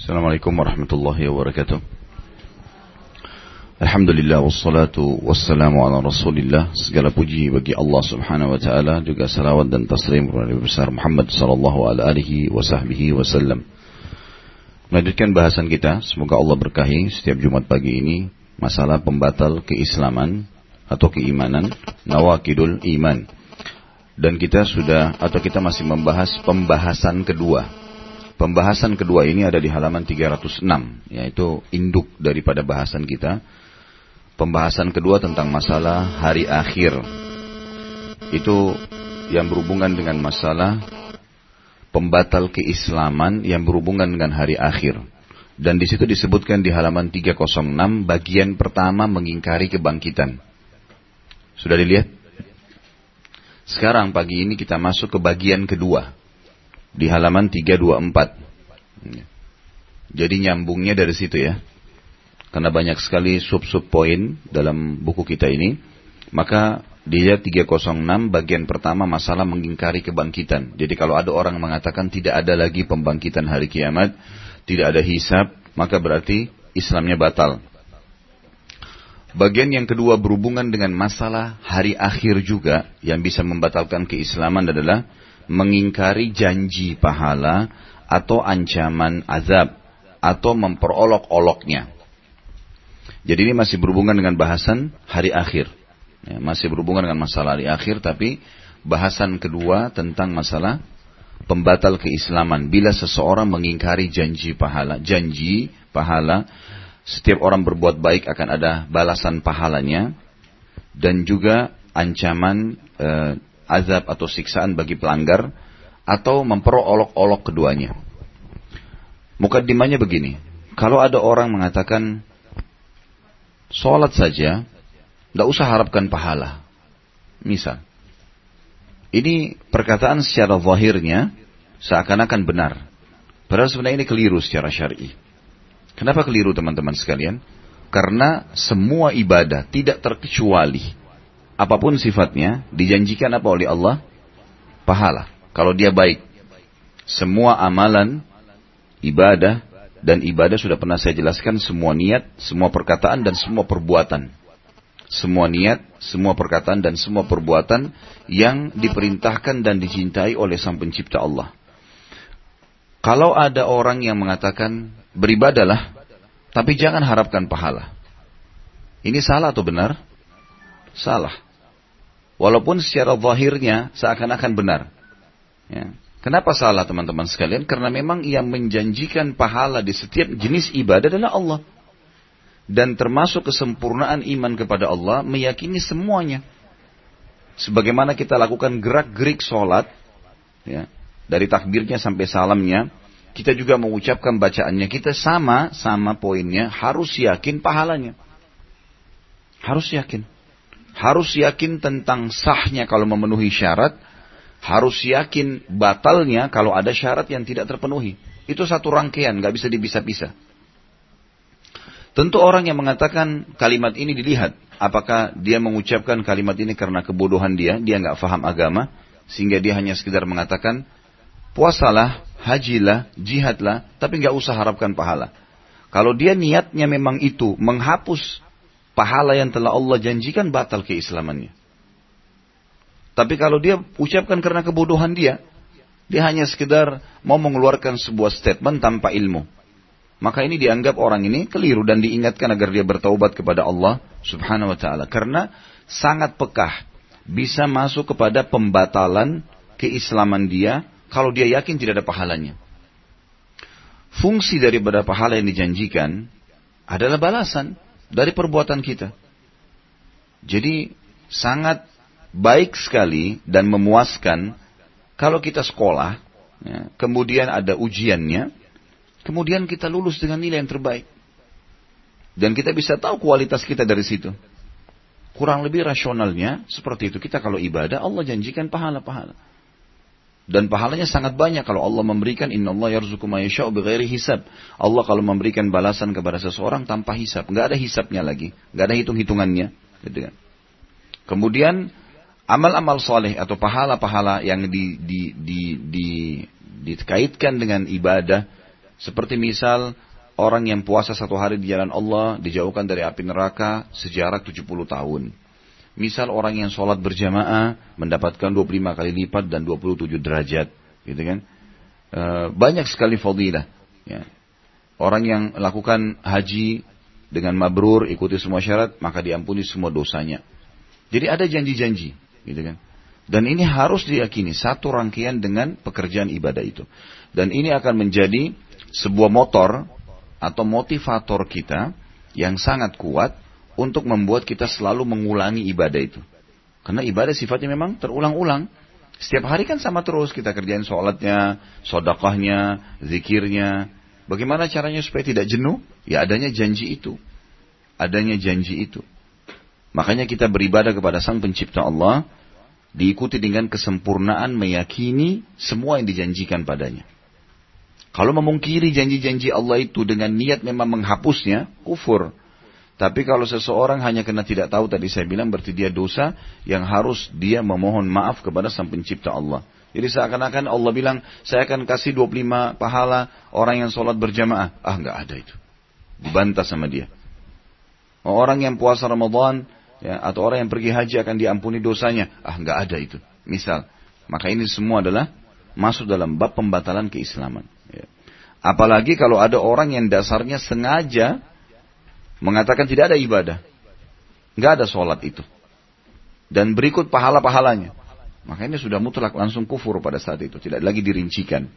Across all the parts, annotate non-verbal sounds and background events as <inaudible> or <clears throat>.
Assalamualaikum warahmatullahi wabarakatuh. Alhamdulillah wassalatu wassalamu ala rasulillah. Segala puji bagi Allah subhanahu wa ta'ala Juga salawat dan taslim kepada besar Muhammad sallallahu alaihi wa sahbihi wasallam Melanjutkan bahasan kita Semoga Allah berkahi setiap Jumat pagi ini Masalah pembatal keislaman Atau keimanan Nawakidul iman. Dan kita sudah Atau kita masih membahas pembahasan kedua Pembahasan kedua ini ada di halaman 306, yaitu induk daripada bahasan kita. Pembahasan kedua tentang masalah hari akhir. Itu yang berhubungan dengan masalah pembatal keislaman yang berhubungan dengan hari akhir. Dan di situ disebutkan di halaman 306 bagian pertama mengingkari kebangkitan. Sudah dilihat? Sekarang pagi ini kita masuk ke bagian kedua di halaman 324. Jadi nyambungnya dari situ ya. Karena banyak sekali sub-sub poin dalam buku kita ini. Maka dia 306 bagian pertama masalah mengingkari kebangkitan. Jadi kalau ada orang mengatakan tidak ada lagi pembangkitan hari kiamat, tidak ada hisab, maka berarti Islamnya batal. Bagian yang kedua berhubungan dengan masalah hari akhir juga yang bisa membatalkan keislaman adalah mengingkari janji pahala atau ancaman azab atau memperolok-oloknya. Jadi ini masih berhubungan dengan bahasan hari akhir. Ya, masih berhubungan dengan masalah hari akhir tapi bahasan kedua tentang masalah pembatal keislaman. Bila seseorang mengingkari janji pahala, janji pahala, setiap orang berbuat baik akan ada balasan pahalanya dan juga ancaman eh, azab atau siksaan bagi pelanggar atau memperolok-olok keduanya. Mukaddimahnya begini, kalau ada orang mengatakan sholat saja, tidak usah harapkan pahala. Misal, ini perkataan secara zahirnya seakan-akan benar. Padahal sebenarnya ini keliru secara syar'i. Kenapa keliru teman-teman sekalian? Karena semua ibadah tidak terkecuali apa pun sifatnya, dijanjikan apa oleh Allah? Pahala. Kalau dia baik. Semua amalan, ibadah, dan ibadah sudah pernah saya jelaskan semua niat, semua perkataan, dan semua perbuatan. Semua niat, semua perkataan, dan semua perbuatan yang diperintahkan dan dicintai oleh sang pencipta Allah. Kalau ada orang yang mengatakan beribadalah, tapi jangan harapkan pahala. Ini salah atau benar? Salah. Walaupun secara zahirnya seakan-akan benar. Ya. Kenapa salah teman-teman sekalian? Karena memang yang menjanjikan pahala di setiap jenis ibadah adalah Allah. Dan termasuk kesempurnaan iman kepada Allah meyakini semuanya. Sebagaimana kita lakukan gerak-gerik sholat, ya, dari takbirnya sampai salamnya, kita juga mengucapkan bacaannya. Kita sama, sama poinnya, harus yakin pahalanya. Harus yakin harus yakin tentang sahnya kalau memenuhi syarat, harus yakin batalnya kalau ada syarat yang tidak terpenuhi. Itu satu rangkaian, nggak bisa dipisah-pisah. Tentu orang yang mengatakan kalimat ini dilihat, apakah dia mengucapkan kalimat ini karena kebodohan dia, dia nggak faham agama, sehingga dia hanya sekedar mengatakan puasalah, hajilah, jihadlah, tapi nggak usah harapkan pahala. Kalau dia niatnya memang itu menghapus pahala yang telah Allah janjikan batal keislamannya. Tapi kalau dia ucapkan karena kebodohan dia, dia hanya sekedar mau mengeluarkan sebuah statement tanpa ilmu. Maka ini dianggap orang ini keliru dan diingatkan agar dia bertaubat kepada Allah subhanahu wa ta'ala. Karena sangat pekah. Bisa masuk kepada pembatalan keislaman dia kalau dia yakin tidak ada pahalanya. Fungsi daripada pahala yang dijanjikan adalah balasan dari perbuatan kita. Jadi sangat baik sekali dan memuaskan kalau kita sekolah, ya, kemudian ada ujiannya, kemudian kita lulus dengan nilai yang terbaik. Dan kita bisa tahu kualitas kita dari situ. Kurang lebih rasionalnya seperti itu. Kita kalau ibadah, Allah janjikan pahala-pahala. Dan pahalanya sangat banyak kalau Allah memberikan inna Allah yarzuqu ma yasha'u hisab. Allah kalau memberikan balasan kepada seseorang tanpa hisab, nggak ada hisabnya lagi, nggak ada hitung-hitungannya, gitu kan. Kemudian amal-amal soleh atau pahala-pahala yang di, di, di, di, dikaitkan dengan ibadah Seperti misal orang yang puasa satu hari di jalan Allah dijauhkan dari api neraka sejarah 70 tahun. Misal orang yang sholat berjamaah mendapatkan 25 kali lipat dan 27 derajat. Gitu kan. E, banyak sekali fadilah. Ya. Orang yang lakukan haji dengan mabrur, ikuti semua syarat, maka diampuni semua dosanya. Jadi ada janji-janji. Gitu kan. Dan ini harus diyakini satu rangkaian dengan pekerjaan ibadah itu. Dan ini akan menjadi sebuah motor atau motivator kita yang sangat kuat untuk membuat kita selalu mengulangi ibadah itu. Karena ibadah sifatnya memang terulang-ulang. Setiap hari kan sama terus kita kerjain sholatnya, sodakahnya, zikirnya. Bagaimana caranya supaya tidak jenuh? Ya adanya janji itu. Adanya janji itu. Makanya kita beribadah kepada sang pencipta Allah, diikuti dengan kesempurnaan meyakini semua yang dijanjikan padanya. Kalau memungkiri janji-janji Allah itu dengan niat memang menghapusnya, kufur. Tapi kalau seseorang hanya karena tidak tahu tadi saya bilang berarti dia dosa yang harus dia memohon maaf kepada sang pencipta Allah. Jadi seakan-akan Allah bilang, saya akan kasih 25 pahala orang yang sholat berjamaah. Ah nggak ada itu. Dibantah sama dia. Orang yang puasa Ramadan ya, atau orang yang pergi haji akan diampuni dosanya. Ah nggak ada itu. Misal. Maka ini semua adalah masuk dalam bab pembatalan keislaman. Ya. Apalagi kalau ada orang yang dasarnya sengaja mengatakan tidak ada ibadah. Nggak ada sholat itu. Dan berikut pahala-pahalanya. Maka ini sudah mutlak langsung kufur pada saat itu. Tidak lagi dirincikan.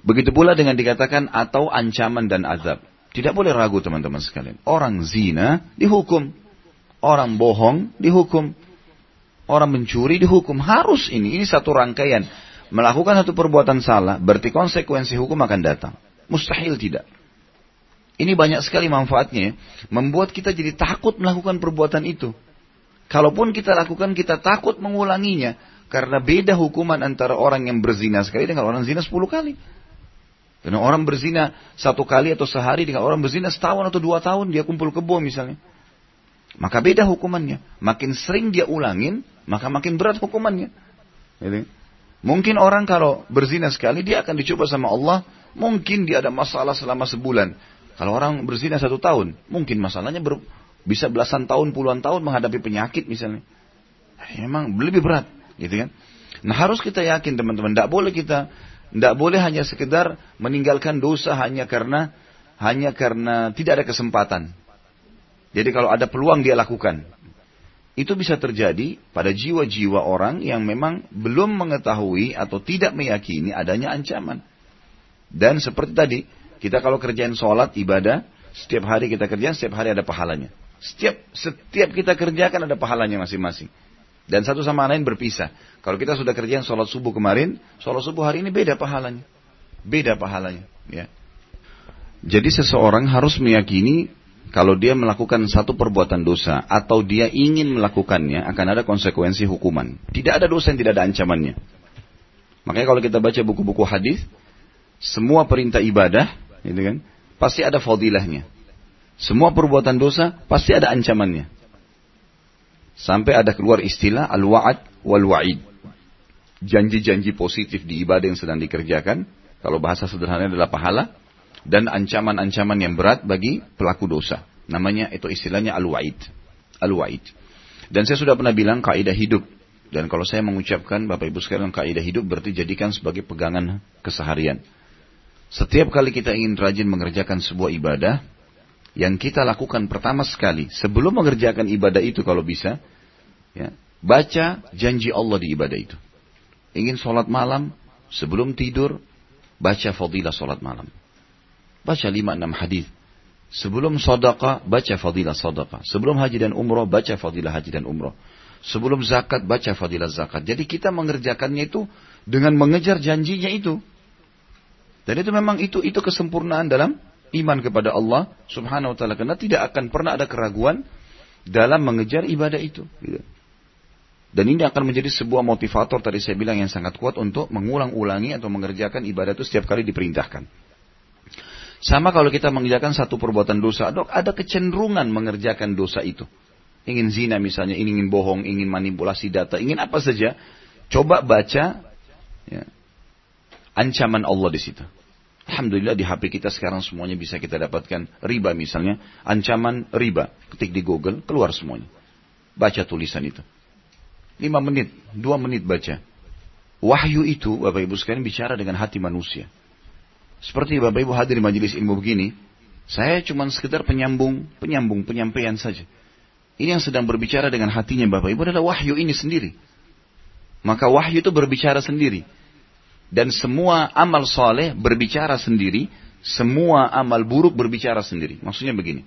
Begitu pula dengan dikatakan atau ancaman dan azab. Tidak boleh ragu teman-teman sekalian. Orang zina dihukum. Orang bohong dihukum. Orang mencuri dihukum. Harus ini. Ini satu rangkaian melakukan satu perbuatan salah, berarti konsekuensi hukum akan datang. Mustahil tidak. Ini banyak sekali manfaatnya, membuat kita jadi takut melakukan perbuatan itu. Kalaupun kita lakukan, kita takut mengulanginya. Karena beda hukuman antara orang yang berzina sekali dengan orang zina sepuluh kali. Karena orang berzina satu kali atau sehari dengan orang berzina setahun atau dua tahun, dia kumpul kebo misalnya. Maka beda hukumannya. Makin sering dia ulangin, maka makin berat hukumannya. Jadi, Mungkin orang kalau berzina sekali dia akan dicoba sama Allah, mungkin dia ada masalah selama sebulan. Kalau orang berzina satu tahun, mungkin masalahnya ber, bisa belasan tahun, puluhan tahun menghadapi penyakit misalnya. Memang lebih berat, gitu kan? Nah harus kita yakin teman-teman, tidak boleh kita, tidak boleh hanya sekedar meninggalkan dosa hanya karena hanya karena tidak ada kesempatan. Jadi kalau ada peluang dia lakukan itu bisa terjadi pada jiwa-jiwa orang yang memang belum mengetahui atau tidak meyakini adanya ancaman. Dan seperti tadi, kita kalau kerjain sholat, ibadah, setiap hari kita kerjain, setiap hari ada pahalanya. Setiap setiap kita kerjakan ada pahalanya masing-masing. Dan satu sama lain berpisah. Kalau kita sudah kerjain sholat subuh kemarin, sholat subuh hari ini beda pahalanya. Beda pahalanya. Ya. Jadi seseorang harus meyakini kalau dia melakukan satu perbuatan dosa atau dia ingin melakukannya akan ada konsekuensi hukuman. Tidak ada dosa yang tidak ada ancamannya. Makanya kalau kita baca buku-buku hadis, semua perintah ibadah, gitu kan, pasti ada fadilahnya. Semua perbuatan dosa pasti ada ancamannya. Sampai ada keluar istilah al-wa'ad wal-wa'id. Janji-janji positif di ibadah yang sedang dikerjakan. Kalau bahasa sederhana adalah pahala dan ancaman-ancaman yang berat bagi pelaku dosa. Namanya itu istilahnya al-wa'id. Al-wa'id. Dan saya sudah pernah bilang kaidah hidup. Dan kalau saya mengucapkan Bapak Ibu sekalian kaidah hidup berarti jadikan sebagai pegangan keseharian. Setiap kali kita ingin rajin mengerjakan sebuah ibadah, yang kita lakukan pertama sekali sebelum mengerjakan ibadah itu kalau bisa, ya, baca janji Allah di ibadah itu. Ingin sholat malam, sebelum tidur, baca fadilah sholat malam. Baca lima enam hadis. Sebelum sodaka, baca fadilah sodaka. Sebelum haji dan umroh, baca fadilah haji dan umroh. Sebelum zakat, baca fadilah zakat. Jadi kita mengerjakannya itu dengan mengejar janjinya itu. Dan itu memang itu itu kesempurnaan dalam iman kepada Allah subhanahu wa ta'ala. Karena tidak akan pernah ada keraguan dalam mengejar ibadah itu. Gitu. Dan ini akan menjadi sebuah motivator tadi saya bilang yang sangat kuat untuk mengulang-ulangi atau mengerjakan ibadah itu setiap kali diperintahkan. Sama kalau kita mengerjakan satu perbuatan dosa, dok, ada kecenderungan mengerjakan dosa itu. Ingin zina misalnya, ingin bohong, ingin manipulasi data, ingin apa saja. Coba baca ya, ancaman Allah di situ. Alhamdulillah di HP kita sekarang semuanya bisa kita dapatkan riba misalnya. Ancaman riba. Ketik di Google, keluar semuanya. Baca tulisan itu. Lima menit, dua menit baca. Wahyu itu, Bapak Ibu sekalian bicara dengan hati manusia. Seperti Bapak Ibu hadir di majelis ilmu begini, saya cuma sekedar penyambung, penyambung, penyampaian saja. Ini yang sedang berbicara dengan hatinya Bapak Ibu adalah wahyu ini sendiri. Maka wahyu itu berbicara sendiri. Dan semua amal soleh berbicara sendiri, semua amal buruk berbicara sendiri. Maksudnya begini,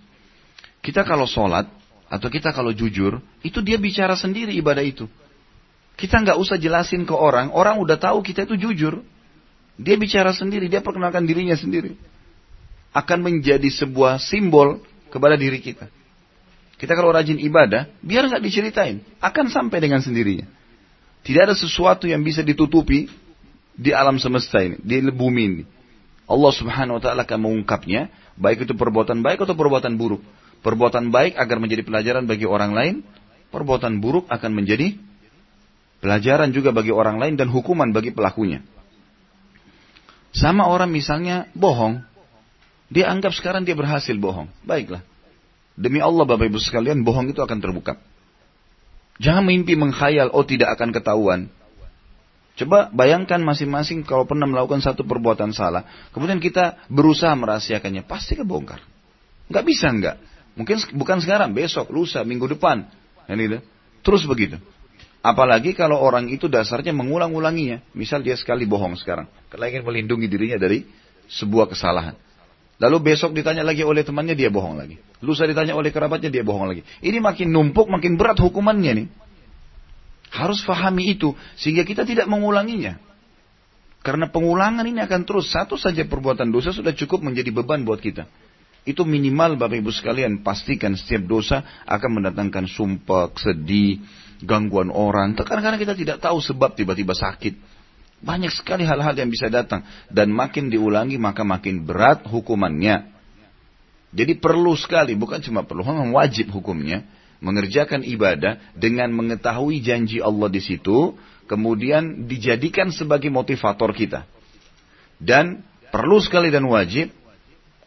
kita kalau sholat atau kita kalau jujur, itu dia bicara sendiri ibadah itu. Kita nggak usah jelasin ke orang, orang udah tahu kita itu jujur. Dia bicara sendiri, dia perkenalkan dirinya sendiri. Akan menjadi sebuah simbol kepada diri kita. Kita kalau rajin ibadah, biar nggak diceritain, akan sampai dengan sendirinya. Tidak ada sesuatu yang bisa ditutupi di alam semesta ini, di bumi ini. Allah subhanahu wa ta'ala akan mengungkapnya, baik itu perbuatan baik atau perbuatan buruk. Perbuatan baik agar menjadi pelajaran bagi orang lain, perbuatan buruk akan menjadi pelajaran juga bagi orang lain dan hukuman bagi pelakunya. Sama orang misalnya bohong, dia anggap sekarang dia berhasil bohong. Baiklah. Demi Allah Bapak Ibu sekalian, bohong itu akan terbuka. Jangan mimpi mengkhayal, oh tidak akan ketahuan. Coba bayangkan masing-masing kalau pernah melakukan satu perbuatan salah, kemudian kita berusaha merahasiakannya, pasti kebongkar. Nggak bisa nggak. Mungkin bukan sekarang, besok, lusa, minggu depan. Ini Terus begitu. Apalagi kalau orang itu dasarnya mengulang-ulanginya. Misal dia sekali bohong sekarang. Karena ingin melindungi dirinya dari sebuah kesalahan. Lalu besok ditanya lagi oleh temannya, dia bohong lagi. Lusa ditanya oleh kerabatnya, dia bohong lagi. Ini makin numpuk, makin berat hukumannya nih. Harus fahami itu sehingga kita tidak mengulanginya. Karena pengulangan ini akan terus satu saja perbuatan dosa sudah cukup menjadi beban buat kita. Itu minimal Bapak Ibu sekalian pastikan setiap dosa akan mendatangkan sumpah, sedih, gangguan orang. Kadang-kadang kita tidak tahu sebab tiba-tiba sakit. Banyak sekali hal-hal yang bisa datang. Dan makin diulangi maka makin berat hukumannya. Jadi perlu sekali, bukan cuma perlu, memang wajib hukumnya mengerjakan ibadah dengan mengetahui janji Allah di situ, kemudian dijadikan sebagai motivator kita. Dan perlu sekali dan wajib,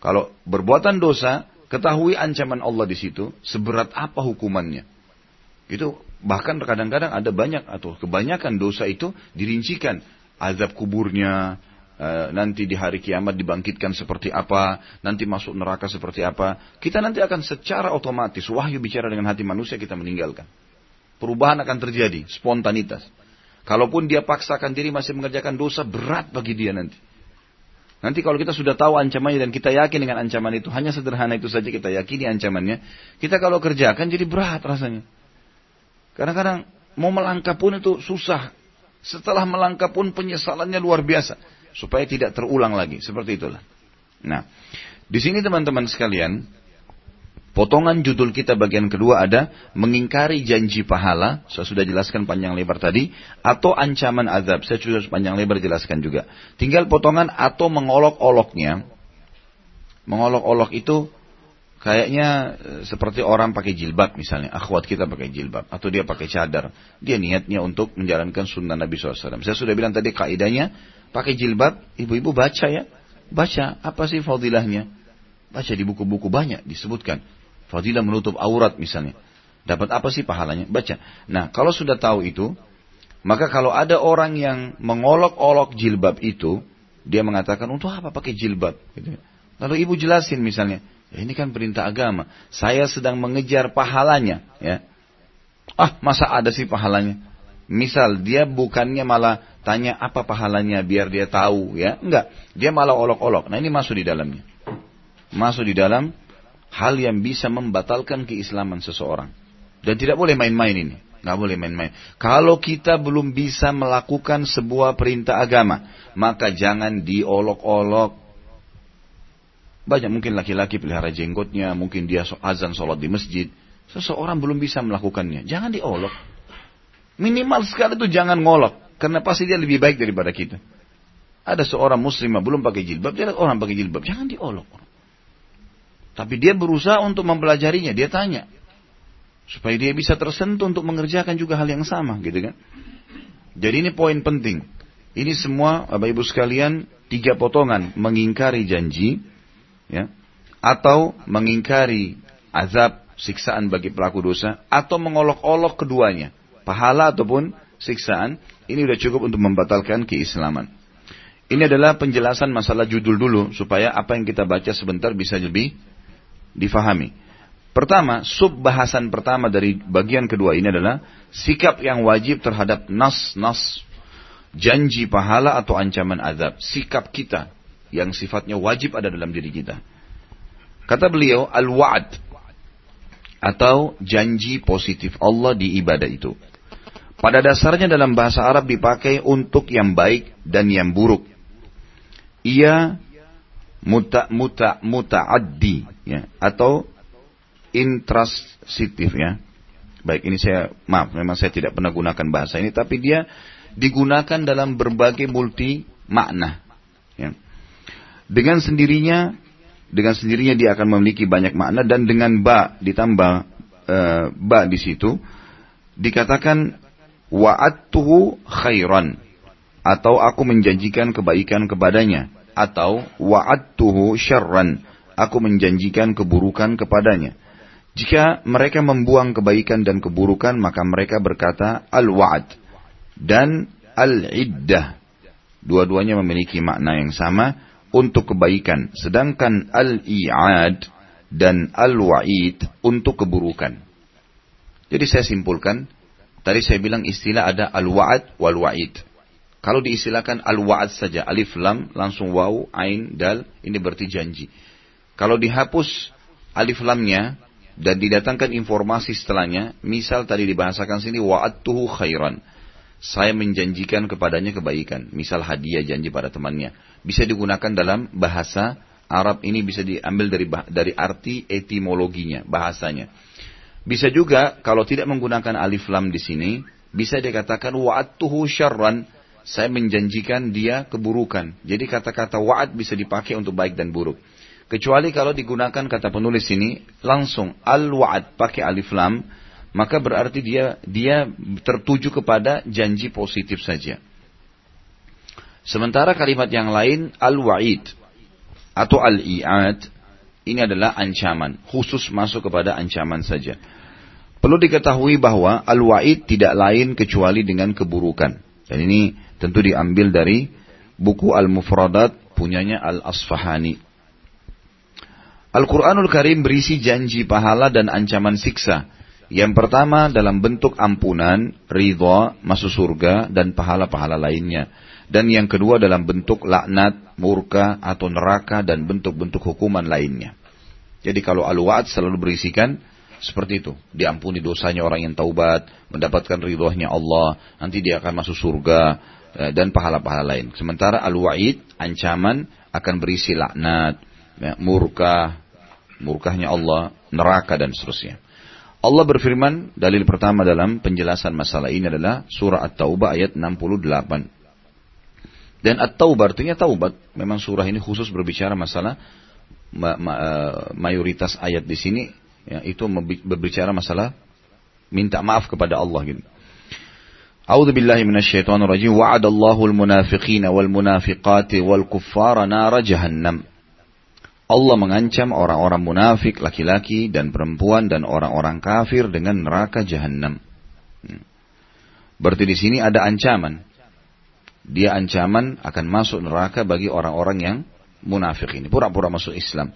kalau berbuatan dosa, ketahui ancaman Allah di situ, seberat apa hukumannya. Itu bahkan kadang-kadang ada banyak atau kebanyakan dosa itu dirincikan azab kuburnya, Eh, nanti di hari kiamat dibangkitkan seperti apa, nanti masuk neraka seperti apa. Kita nanti akan secara otomatis, wahyu bicara dengan hati manusia kita meninggalkan. Perubahan akan terjadi, spontanitas. Kalaupun dia paksakan diri masih mengerjakan dosa, berat bagi dia nanti. Nanti kalau kita sudah tahu ancamannya dan kita yakin dengan ancaman itu, hanya sederhana itu saja kita yakini ancamannya, kita kalau kerjakan jadi berat rasanya. Kadang-kadang mau melangkah pun itu susah. Setelah melangkah pun penyesalannya luar biasa supaya tidak terulang lagi. Seperti itulah. Nah, di sini teman-teman sekalian, potongan judul kita bagian kedua ada mengingkari janji pahala, saya sudah jelaskan panjang lebar tadi, atau ancaman azab, saya sudah panjang lebar jelaskan juga. Tinggal potongan atau mengolok-oloknya. Mengolok-olok itu kayaknya eh, seperti orang pakai jilbab misalnya, akhwat kita pakai jilbab, atau dia pakai cadar. Dia niatnya untuk menjalankan sunnah Nabi SAW. Saya sudah bilang tadi kaidahnya, pakai jilbab, ibu-ibu baca ya. Baca, apa sih fadilahnya? Baca di buku-buku banyak disebutkan. Fadilah menutup aurat misalnya. Dapat apa sih pahalanya? Baca. Nah, kalau sudah tahu itu, maka kalau ada orang yang mengolok-olok jilbab itu, dia mengatakan, untuk apa pakai jilbab? Gitu. Lalu ibu jelasin misalnya, ya ini kan perintah agama. Saya sedang mengejar pahalanya. ya. Ah, masa ada sih pahalanya? Misal dia bukannya malah tanya apa pahalanya biar dia tahu ya. Enggak, dia malah olok-olok. Nah ini masuk di dalamnya. Masuk di dalam hal yang bisa membatalkan keislaman seseorang. Dan tidak boleh main-main ini. Nggak boleh main-main. Kalau kita belum bisa melakukan sebuah perintah agama, maka jangan diolok-olok. Banyak mungkin laki-laki pelihara jenggotnya, mungkin dia azan sholat di masjid. Seseorang belum bisa melakukannya. Jangan diolok. Minimal sekali itu jangan ngolok. Karena pasti dia lebih baik daripada kita. Ada seorang muslimah belum pakai jilbab, dia lihat orang pakai jilbab. Jangan diolok. Tapi dia berusaha untuk mempelajarinya. Dia tanya. Supaya dia bisa tersentuh untuk mengerjakan juga hal yang sama. gitu kan. Jadi ini poin penting. Ini semua Bapak Ibu sekalian tiga potongan mengingkari janji ya atau mengingkari azab siksaan bagi pelaku dosa atau mengolok-olok keduanya, pahala ataupun siksaan, ini sudah cukup untuk membatalkan keislaman. Ini adalah penjelasan masalah judul dulu supaya apa yang kita baca sebentar bisa lebih difahami. Pertama, sub bahasan pertama dari bagian kedua ini adalah sikap yang wajib terhadap nas-nas janji pahala atau ancaman azab. Sikap kita yang sifatnya wajib ada dalam diri kita. Kata beliau, al-wa'ad atau janji positif Allah di ibadah itu. Pada dasarnya dalam bahasa Arab dipakai untuk yang baik dan yang buruk. Ia muta muta mutaaddi ya atau intransitif ya. Baik ini saya maaf memang saya tidak pernah gunakan bahasa ini tapi dia digunakan dalam berbagai multi makna. Ya. Dengan sendirinya, dengan sendirinya dia akan memiliki banyak makna dan dengan ba ditambah e, ba di situ dikatakan wa'adtuhu khairan atau aku menjanjikan kebaikan kepadanya atau wa'adtuhu syarran aku menjanjikan keburukan kepadanya. Jika mereka membuang kebaikan dan keburukan, maka mereka berkata al-wa'ad dan al-iddah. Dua-duanya memiliki makna yang sama untuk kebaikan. Sedangkan al-i'ad dan al-wa'id untuk keburukan. Jadi saya simpulkan, tadi saya bilang istilah ada al-wa'ad wal-wa'id. Kalau diistilahkan al-wa'ad saja, alif lam, langsung waw, ain, dal, ini berarti janji. Kalau dihapus alif lamnya, dan didatangkan informasi setelahnya, misal tadi dibahasakan sini wa'adtuhu khairan saya menjanjikan kepadanya kebaikan. Misal hadiah janji pada temannya. Bisa digunakan dalam bahasa Arab ini bisa diambil dari dari arti etimologinya, bahasanya. Bisa juga kalau tidak menggunakan alif lam di sini, bisa dikatakan wa'adtuhu syarran, saya menjanjikan dia keburukan. Jadi kata-kata wa'ad bisa dipakai untuk baik dan buruk. Kecuali kalau digunakan kata penulis ini langsung al-wa'ad pakai alif lam, maka berarti dia dia tertuju kepada janji positif saja. Sementara kalimat yang lain al-wa'id atau al-i'ad ini adalah ancaman, khusus masuk kepada ancaman saja. Perlu diketahui bahwa al-wa'id tidak lain kecuali dengan keburukan. Dan ini tentu diambil dari buku Al-Mufradat punyanya Al-Asfahani. Al-Quranul Karim berisi janji pahala dan ancaman siksa yang pertama dalam bentuk ampunan, ridha, masuk surga, dan pahala-pahala lainnya. Dan yang kedua dalam bentuk laknat, murka, atau neraka, dan bentuk-bentuk hukuman lainnya. Jadi kalau al-wa'ad selalu berisikan seperti itu. Diampuni dosanya orang yang taubat, mendapatkan ridhonya Allah, nanti dia akan masuk surga, eh, dan pahala-pahala lain. Sementara al-wa'id, ancaman, akan berisi laknat, ya, murka, murkahnya Allah, neraka, dan seterusnya. Allah berfirman, dalil pertama dalam penjelasan masalah ini adalah surah At-Taubah ayat 68. Dan At-Taubah artinya taubat. Memang surah ini khusus berbicara masalah ma ma eh, mayoritas ayat di sini ya, itu berbicara masalah minta maaf kepada Allah gitu. A'udzu billahi minasyaitonir rajim. Wa'adallahu al-munafiqina wal munafiqati wal kuffara nar jahannam. Allah mengancam orang-orang munafik, laki-laki dan perempuan dan orang-orang kafir dengan neraka jahanam. Hmm. Berarti di sini ada ancaman. Dia ancaman akan masuk neraka bagi orang-orang yang munafik ini. Pura-pura masuk Islam.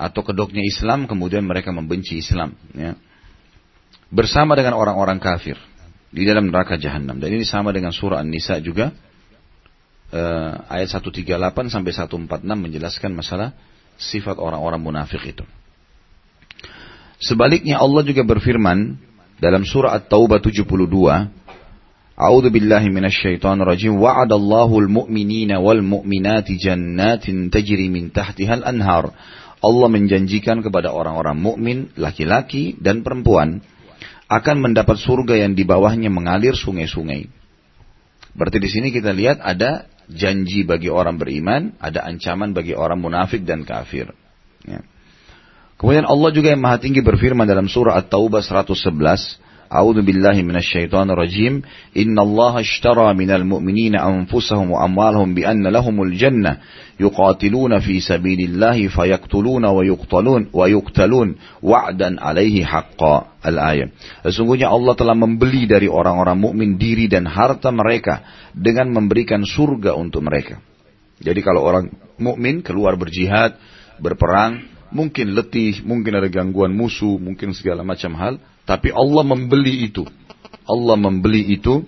Atau kedoknya Islam kemudian mereka membenci Islam. Ya. Bersama dengan orang-orang kafir. Di dalam neraka jahanam. Dan ini sama dengan surah An-Nisa juga uh, ayat 138 sampai 146 menjelaskan masalah sifat orang-orang munafik itu. Sebaliknya Allah juga berfirman dalam surah At-Taubah 72, A'udzu billahi minasyaitonir rajim. Wa'adallahu al-mu'minina wal mu'minati jannatin tajri min tahtiha al-anhar. Allah menjanjikan kepada orang-orang mukmin, laki-laki dan perempuan akan mendapat surga yang di bawahnya mengalir sungai-sungai. Berarti di sini kita lihat ada janji bagi orang beriman, ada ancaman bagi orang munafik dan kafir. Ya. Kemudian Allah juga yang maha tinggi berfirman dalam surah At-Taubah 111, A'udzu billahi minasyaitonir rajim. Innallaha ashtara minal mu'minina anfusahum wa amwalahum bi anna lahumul jannah yuqatiluna fi sabilillahi fayaktuluna wa yuqtalun wa yuqtalun wa'dan alaihi haqqa. Al-ayat. Sesungguhnya Allah telah membeli dari orang-orang mukmin diri dan harta mereka dengan memberikan surga untuk mereka. Jadi kalau orang mukmin keluar berjihad, berperang, mungkin letih, mungkin ada gangguan musuh, mungkin segala macam hal, tapi Allah membeli itu. Allah membeli itu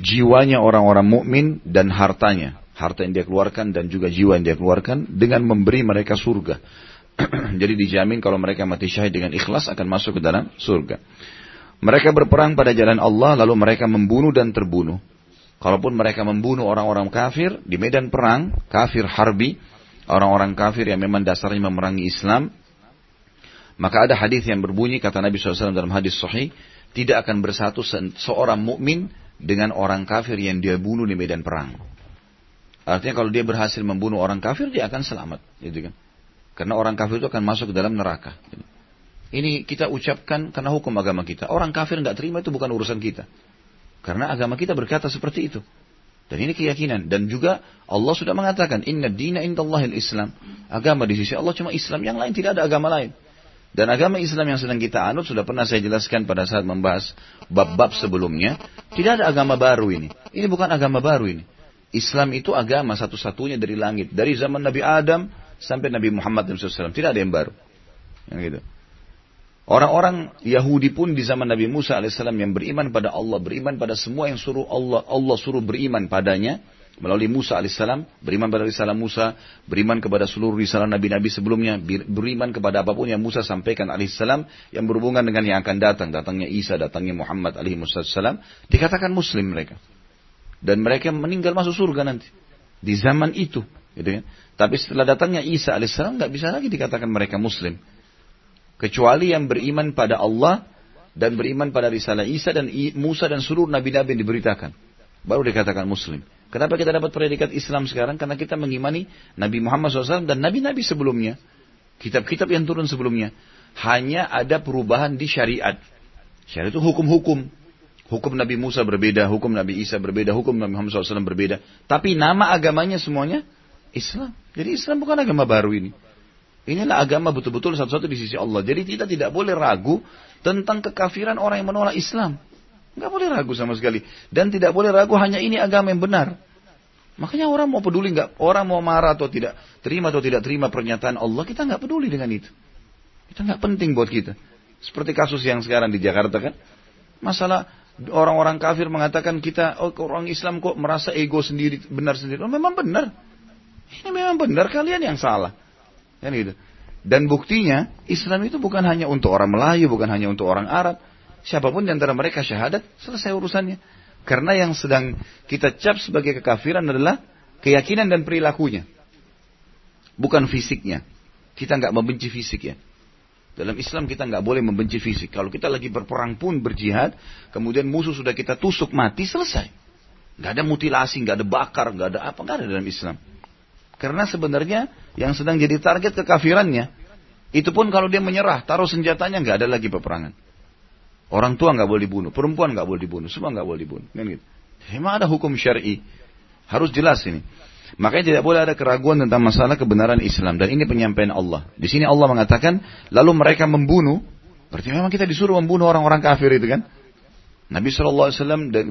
jiwanya orang-orang mukmin dan hartanya. Harta yang dia keluarkan dan juga jiwa yang dia keluarkan dengan memberi mereka surga. <clears throat> Jadi dijamin kalau mereka mati syahid dengan ikhlas akan masuk ke dalam surga. Mereka berperang pada jalan Allah lalu mereka membunuh dan terbunuh. Kalaupun mereka membunuh orang-orang kafir di medan perang, kafir harbi, orang-orang kafir yang memang dasarnya memerangi Islam, maka ada hadis yang berbunyi kata Nabi SAW dalam hadis sahih, tidak akan bersatu seorang mukmin dengan orang kafir yang dia bunuh di medan perang. Artinya kalau dia berhasil membunuh orang kafir dia akan selamat, gitu kan? Karena orang kafir itu akan masuk ke dalam neraka. Ini kita ucapkan karena hukum agama kita. Orang kafir nggak terima itu bukan urusan kita. Karena agama kita berkata seperti itu. Dan ini keyakinan. Dan juga Allah sudah mengatakan, Inna dina indallahil Islam. Agama di sisi Allah cuma Islam. Yang lain tidak ada agama lain. Dan agama Islam yang sedang kita anut sudah pernah saya jelaskan pada saat membahas bab-bab sebelumnya. Tidak ada agama baru ini. Ini bukan agama baru ini. Islam itu agama satu-satunya dari langit. Dari zaman Nabi Adam sampai Nabi Muhammad SAW. Tidak ada yang baru. Yang gitu. Orang-orang Yahudi pun di zaman Nabi Musa alaihissalam yang beriman pada Allah, beriman pada semua yang suruh Allah, Allah suruh beriman padanya, melalui Musa alaihissalam, beriman pada risalah Musa, beriman kepada seluruh risalah nabi-nabi sebelumnya, beriman kepada apa pun yang Musa sampaikan alaihissalam yang berhubungan dengan yang akan datang, datangnya Isa, datangnya Muhammad alaihissalam, dikatakan muslim mereka. Dan mereka meninggal masuk surga nanti. Di zaman itu. Gitu kan? Tapi setelah datangnya Isa alaihissalam nggak bisa lagi dikatakan mereka muslim. Kecuali yang beriman pada Allah dan beriman pada risalah Isa dan Musa dan seluruh nabi-nabi yang diberitakan. Baru dikatakan muslim. Kenapa kita dapat predikat Islam sekarang? Karena kita mengimani Nabi Muhammad SAW dan Nabi-Nabi sebelumnya. Kitab-kitab yang turun sebelumnya. Hanya ada perubahan di syariat. Syariat itu hukum-hukum. Hukum Nabi Musa berbeda, hukum Nabi Isa berbeda, hukum Nabi Muhammad SAW berbeda. Tapi nama agamanya semuanya Islam. Jadi Islam bukan agama baru ini. Inilah agama betul-betul satu-satu di sisi Allah. Jadi kita tidak boleh ragu tentang kekafiran orang yang menolak Islam. Nggak boleh ragu sama sekali. Dan tidak boleh ragu hanya ini agama yang benar. Makanya orang mau peduli nggak, orang mau marah atau tidak, terima atau tidak terima pernyataan Allah, kita nggak peduli dengan itu. Kita nggak penting buat kita. Seperti kasus yang sekarang di Jakarta kan, masalah orang-orang kafir mengatakan kita, oh orang Islam kok merasa ego sendiri, benar sendiri. Oh memang benar. Ini memang benar, kalian yang salah. Kan gitu. Dan buktinya, Islam itu bukan hanya untuk orang Melayu, bukan hanya untuk orang Arab, Siapa pun di antara mereka syahadat, selesai urusannya. Karena yang sedang kita cap sebagai kekafiran adalah keyakinan dan perilakunya. Bukan fisiknya. Kita nggak membenci fisik ya. Dalam Islam kita nggak boleh membenci fisik. Kalau kita lagi berperang pun berjihad, kemudian musuh sudah kita tusuk mati, selesai. Nggak ada mutilasi, nggak ada bakar, nggak ada apa, nggak ada dalam Islam. Karena sebenarnya yang sedang jadi target kekafirannya, itu pun kalau dia menyerah, taruh senjatanya, nggak ada lagi peperangan. Orang tua nggak boleh dibunuh, perempuan nggak boleh dibunuh, semua nggak boleh dibunuh. Kan gitu. Memang ada hukum syar'i, harus jelas ini. Makanya tidak boleh ada keraguan tentang masalah kebenaran Islam dan ini penyampaian Allah. Di sini Allah mengatakan, lalu mereka membunuh, berarti memang kita disuruh membunuh orang-orang kafir itu kan? Nabi SAW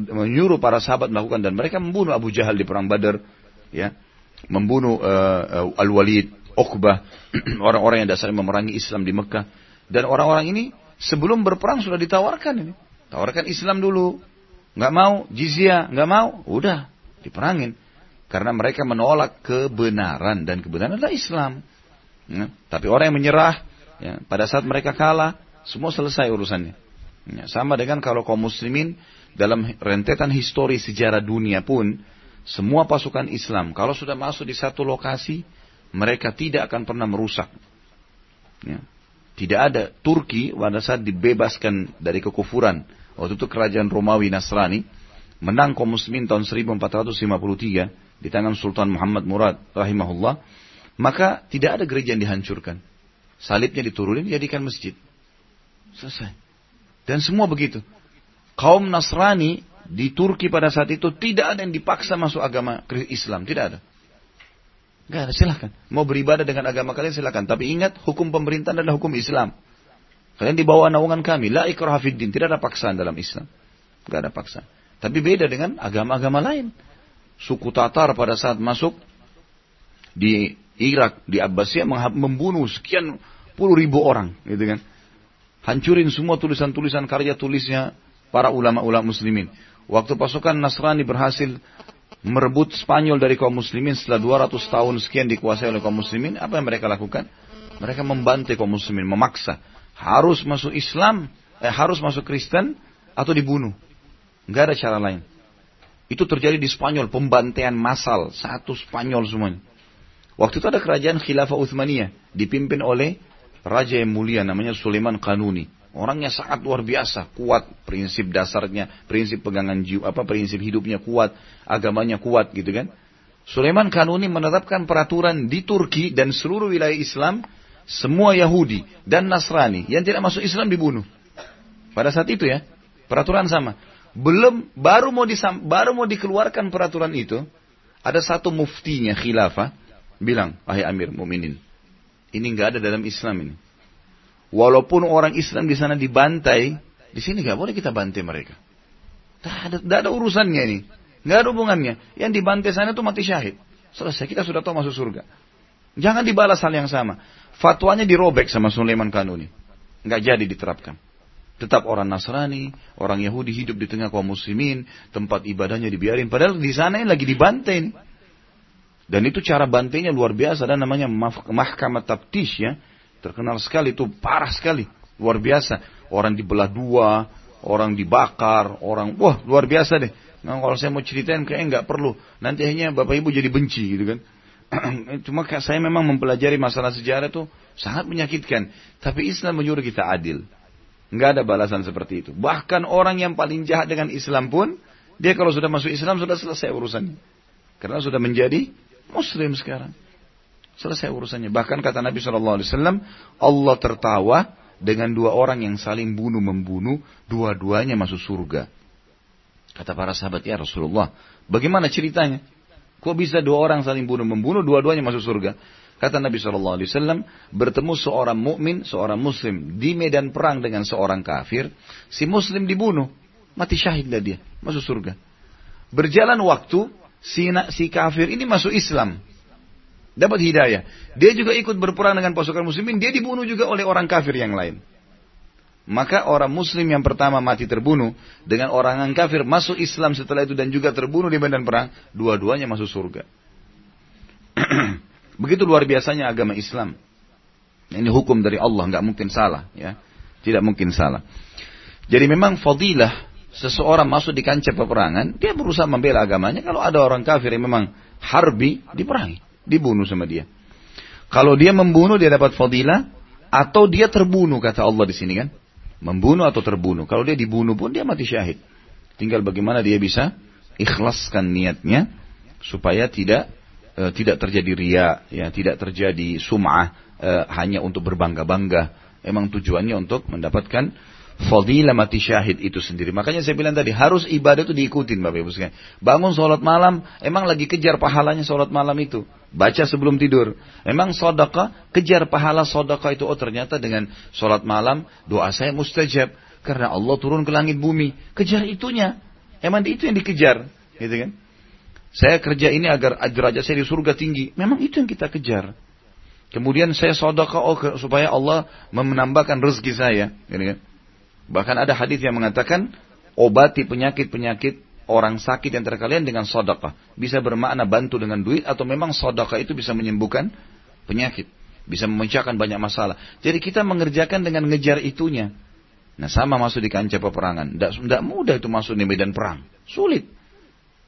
menyuruh para sahabat melakukan dan mereka membunuh Abu Jahal di perang Badar, ya, membunuh uh, uh, Al Walid, Uqbah, <clears throat> orang-orang yang dasarnya memerangi Islam di Mekah dan orang-orang ini Sebelum berperang sudah ditawarkan ini. Tawarkan Islam dulu. Nggak mau, jizya, nggak mau, udah diperangin. Karena mereka menolak kebenaran dan kebenaran adalah Islam. Ya, tapi orang yang menyerah, ya, pada saat mereka kalah, semua selesai urusannya. Ya, sama dengan kalau kaum muslimin dalam rentetan histori sejarah dunia pun, semua pasukan Islam kalau sudah masuk di satu lokasi, mereka tidak akan pernah merusak. Ya, tidak ada Turki pada saat dibebaskan dari kekufuran. Waktu itu kerajaan Romawi Nasrani menang kaum muslimin tahun 1453 di tangan Sultan Muhammad Murad rahimahullah. Maka tidak ada gereja yang dihancurkan. Salibnya diturunin dijadikan masjid. Selesai. Dan semua begitu. Kaum Nasrani di Turki pada saat itu tidak ada yang dipaksa masuk agama Islam. Tidak ada. Gak ada, silahkan. Mau beribadah dengan agama kalian silahkan. Tapi ingat, hukum pemerintahan adalah hukum Islam. Kalian di bawah naungan kami. La ikrah. Tidak ada paksaan dalam Islam. Gak ada paksaan. Tapi beda dengan agama-agama lain. Suku Tatar pada saat masuk di Irak, di Abbasiyah membunuh sekian puluh ribu orang. Gitu kan. Hancurin semua tulisan-tulisan karya tulisnya para ulama-ulama muslimin. Waktu pasukan Nasrani berhasil merebut Spanyol dari kaum muslimin setelah 200 tahun sekian dikuasai oleh kaum muslimin, apa yang mereka lakukan? Mereka membantai kaum muslimin, memaksa. Harus masuk Islam, eh, harus masuk Kristen, atau dibunuh. Nggak ada cara lain. Itu terjadi di Spanyol, pembantaian massal, satu Spanyol semuanya. Waktu itu ada kerajaan Khilafah Uthmaniyah, dipimpin oleh Raja yang mulia namanya Sulaiman Kanuni. Orangnya sangat luar biasa, kuat prinsip dasarnya, prinsip pegangan jiwa, apa prinsip hidupnya kuat, agamanya kuat gitu kan. Sulaiman Kanuni menetapkan peraturan di Turki dan seluruh wilayah Islam, semua Yahudi dan Nasrani yang tidak masuk Islam dibunuh. Pada saat itu ya, peraturan sama. Belum baru mau disam, baru mau dikeluarkan peraturan itu, ada satu muftinya khilafah bilang, "Wahai Amir Mukminin, ini nggak ada dalam Islam ini." Walaupun orang Islam di sana dibantai, di sini nggak boleh kita bantai mereka. Tidak ada, tidak ada urusannya ini. Nggak ada hubungannya. Yang dibantai sana itu mati syahid. Selesai, kita sudah tahu masuk surga. Jangan dibalas hal yang sama. Fatwanya dirobek sama Sulaiman Kanuni. Nggak jadi diterapkan. Tetap orang Nasrani, orang Yahudi hidup di tengah kaum muslimin, tempat ibadahnya dibiarin. Padahal di sana ini lagi dibantai. Ini. Dan itu cara bantainya luar biasa dan namanya mahkamah taptish ya Terkenal sekali itu parah sekali, luar biasa. Orang dibelah dua, orang dibakar, orang wah luar biasa deh. Nah, kalau saya mau ceritain kayaknya nggak perlu. Nanti akhirnya bapak ibu jadi benci gitu kan. <clears throat> Cuma saya memang mempelajari masalah sejarah itu sangat menyakitkan. Tapi Islam menyuruh kita adil. Nggak ada balasan seperti itu. Bahkan orang yang paling jahat dengan Islam pun, dia kalau sudah masuk Islam sudah selesai urusannya. Karena sudah menjadi Muslim sekarang. Selesai urusannya. Bahkan kata Nabi Shallallahu Alaihi Wasallam, Allah tertawa dengan dua orang yang saling bunuh membunuh, dua-duanya masuk surga. Kata para sahabat ya Rasulullah, bagaimana ceritanya? Kok bisa dua orang saling bunuh membunuh, dua-duanya masuk surga? Kata Nabi Shallallahu Alaihi Wasallam, bertemu seorang mukmin, seorang muslim di medan perang dengan seorang kafir, si muslim dibunuh, mati syahidlah dia, masuk surga. Berjalan waktu, si, si kafir ini masuk Islam, Dapat hidayah. Dia juga ikut berperang dengan pasukan muslimin. Dia dibunuh juga oleh orang kafir yang lain. Maka orang muslim yang pertama mati terbunuh. Dengan orang yang kafir masuk Islam setelah itu dan juga terbunuh di medan perang. Dua-duanya masuk surga. <clears throat> Begitu luar biasanya agama Islam. Ini hukum dari Allah, nggak mungkin salah, ya, tidak mungkin salah. Jadi memang fadilah seseorang masuk di kancah peperangan, dia berusaha membela agamanya. Kalau ada orang kafir yang memang harbi, diperangi dibunuh sama dia. Kalau dia membunuh dia dapat fadilah atau dia terbunuh kata Allah di sini kan. Membunuh atau terbunuh. Kalau dia dibunuh pun dia mati syahid. Tinggal bagaimana dia bisa ikhlaskan niatnya supaya tidak e, tidak terjadi ria, ya, tidak terjadi sum'ah e, hanya untuk berbangga-bangga. Emang tujuannya untuk mendapatkan fadilah mati syahid itu sendiri. Makanya saya bilang tadi, harus ibadah itu diikutin Bapak Ibu sekalian. Bangun sholat malam, emang lagi kejar pahalanya sholat malam itu. Baca sebelum tidur. Emang sodaka, kejar pahala sodaka itu. Oh ternyata dengan sholat malam, doa saya mustajab. Karena Allah turun ke langit bumi. Kejar itunya. Emang itu yang dikejar. Gitu kan? Saya kerja ini agar derajat saya di surga tinggi. Memang itu yang kita kejar. Kemudian saya sodaka oh, supaya Allah menambahkan rezeki saya. Gitu kan? Bahkan ada hadis yang mengatakan obati penyakit-penyakit orang sakit yang terkalian dengan sodakah. Bisa bermakna bantu dengan duit atau memang sodakah itu bisa menyembuhkan penyakit. Bisa memecahkan banyak masalah. Jadi kita mengerjakan dengan ngejar itunya. Nah sama masuk di kancah peperangan. Tidak mudah itu masuk di medan perang. Sulit.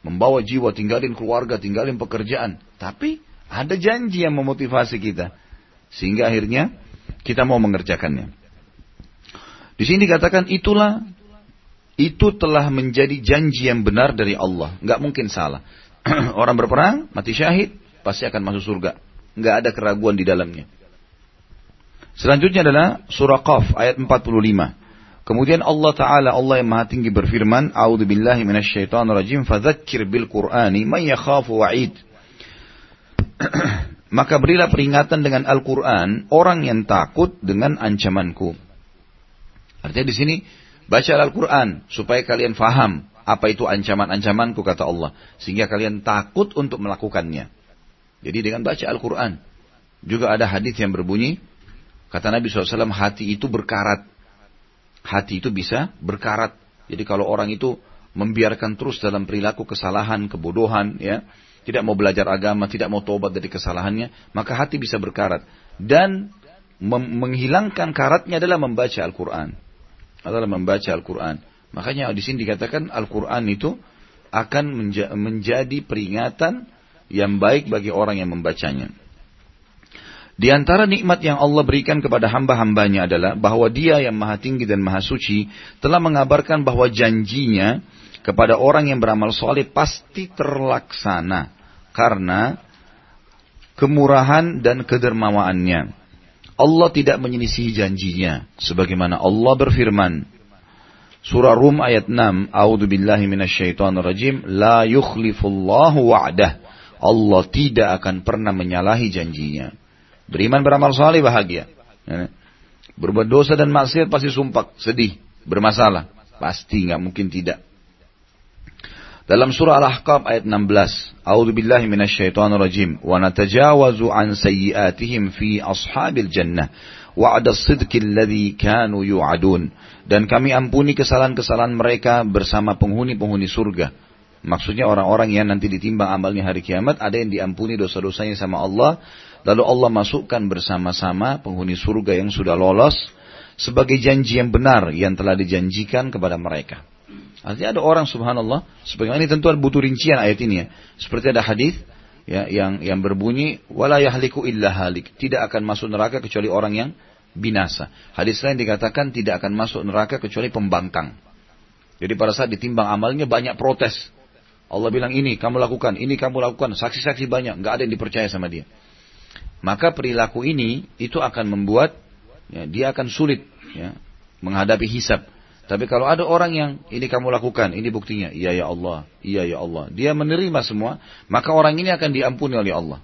Membawa jiwa, tinggalin keluarga, tinggalin pekerjaan. Tapi ada janji yang memotivasi kita. Sehingga akhirnya kita mau mengerjakannya. Di sini dikatakan itulah itu telah menjadi janji yang benar dari Allah. Nggak mungkin salah. <clears throat> Orang berperang, mati syahid, pasti akan masuk surga. Nggak ada keraguan di dalamnya. Selanjutnya adalah surah Qaf ayat 45. Kemudian Allah Ta'ala, Allah yang maha tinggi berfirman, A'udhu billahi minasyaitonirrajim, fadzakir bil Qur'ani man yakhafu wa'id. <clears throat> Maka berilah peringatan dengan Al-Quran orang yang takut dengan ancamanku. Artinya di sini baca Al-Quran supaya kalian faham apa itu ancaman-ancamanku kata Allah. Sehingga kalian takut untuk melakukannya. Jadi dengan baca Al-Quran. Juga ada hadis yang berbunyi, kata Nabi SAW, hati itu berkarat hati itu bisa berkarat. Jadi kalau orang itu membiarkan terus dalam perilaku kesalahan, kebodohan, ya, tidak mau belajar agama, tidak mau tobat dari kesalahannya, maka hati bisa berkarat. Dan menghilangkan karatnya adalah membaca Al-Quran. Adalah membaca Al-Quran. Makanya di sini dikatakan Al-Quran itu akan menja menjadi peringatan yang baik bagi orang yang membacanya. Di antara nikmat yang Allah berikan kepada hamba-hambanya adalah bahwa dia yang maha tinggi dan maha suci telah mengabarkan bahwa janjinya kepada orang yang beramal soleh pasti terlaksana karena kemurahan dan kedermawaannya. Allah tidak menyelisihi janjinya sebagaimana Allah berfirman Surah Rum ayat 6 A'udzu billahi rajim la yukhlifullahu wa'dah Allah tidak akan pernah menyalahi janjinya Beriman beramal saleh bahagia. Berbuat dosa dan maksiat pasti sumpah, sedih, bermasalah. Pasti nggak mungkin tidak. Dalam surah Al-Ahqaf ayat 16, A'udzu billahi minasyaitonir rajim, wa natajawazu an sayyi'atihim fi ashabil jannah wa'ada as-sidqi alladhi kanu yu'adun. Dan kami ampuni kesalahan-kesalahan mereka bersama penghuni-penghuni surga. Maksudnya orang-orang yang nanti ditimbang amalnya hari kiamat ada yang diampuni dosa-dosanya sama Allah Lalu Allah masukkan bersama-sama penghuni surga yang sudah lolos sebagai janji yang benar yang telah dijanjikan kepada mereka. Artinya ada orang subhanallah, sebagaimana ini tentu butuh rincian ayat ini ya. Seperti ada hadis ya yang yang berbunyi wala yahliku illa halik, tidak akan masuk neraka kecuali orang yang binasa. Hadis lain dikatakan tidak akan masuk neraka kecuali pembangkang. Jadi pada saat ditimbang amalnya banyak protes. Allah bilang ini kamu lakukan, ini kamu lakukan, saksi-saksi banyak, nggak ada yang dipercaya sama dia maka perilaku ini itu akan membuat ya, dia akan sulit ya, menghadapi hisab. Tapi kalau ada orang yang ini kamu lakukan, ini buktinya, iya ya Allah, iya ya Allah. Dia menerima semua, maka orang ini akan diampuni oleh Allah.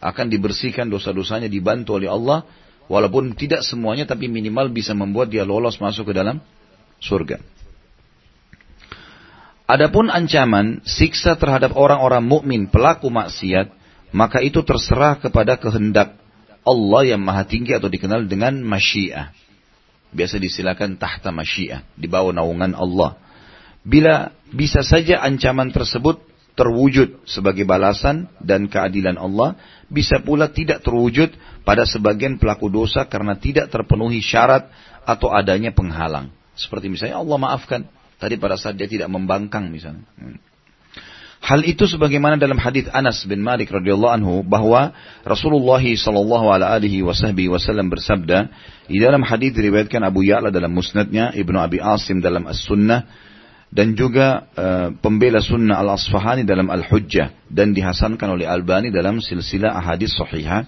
Akan dibersihkan dosa-dosanya, dibantu oleh Allah. Walaupun tidak semuanya, tapi minimal bisa membuat dia lolos masuk ke dalam surga. Adapun ancaman siksa terhadap orang-orang mukmin pelaku maksiat maka itu terserah kepada kehendak Allah yang maha tinggi atau dikenal dengan masyiah. Biasa disilakan tahta masyiah, di bawah naungan Allah. Bila bisa saja ancaman tersebut terwujud sebagai balasan dan keadilan Allah, bisa pula tidak terwujud pada sebagian pelaku dosa karena tidak terpenuhi syarat atau adanya penghalang. Seperti misalnya Allah maafkan, tadi pada saat dia tidak membangkang misalnya. Hmm. Hal itu sebagaimana dalam hadis Anas bin Malik radhiyallahu anhu bahwa Rasulullah sallallahu alaihi wasallam bersabda di dalam hadis diriwayatkan Abu Ya'la dalam musnadnya, Ibnu Abi Asim dalam As-Sunnah dan juga uh, pembela sunnah Al-Asfahani dalam Al-Hujjah dan dihasankan oleh Albani dalam silsilah ahadis sahihah.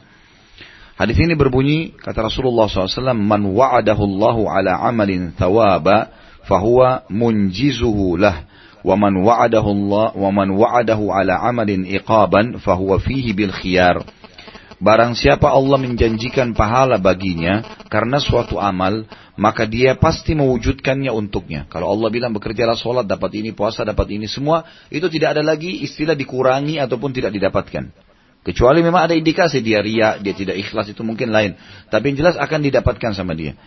Hadis ini berbunyi kata Rasulullah SAW, "Man wa'adahu Allahu ala amalin thawaba, fahuwa munjizuhu lah." ومن وعده الله ومن وعده على عمل إقابا فهو فيه بالخيار Barang siapa Allah menjanjikan pahala baginya karena suatu amal, maka dia pasti mewujudkannya untuknya. Kalau Allah bilang bekerjalah sholat, dapat ini, puasa, dapat ini, semua, itu tidak ada lagi istilah dikurangi ataupun tidak didapatkan. Kecuali memang ada indikasi dia ria, dia tidak ikhlas, itu mungkin lain. Tapi yang jelas akan didapatkan sama dia.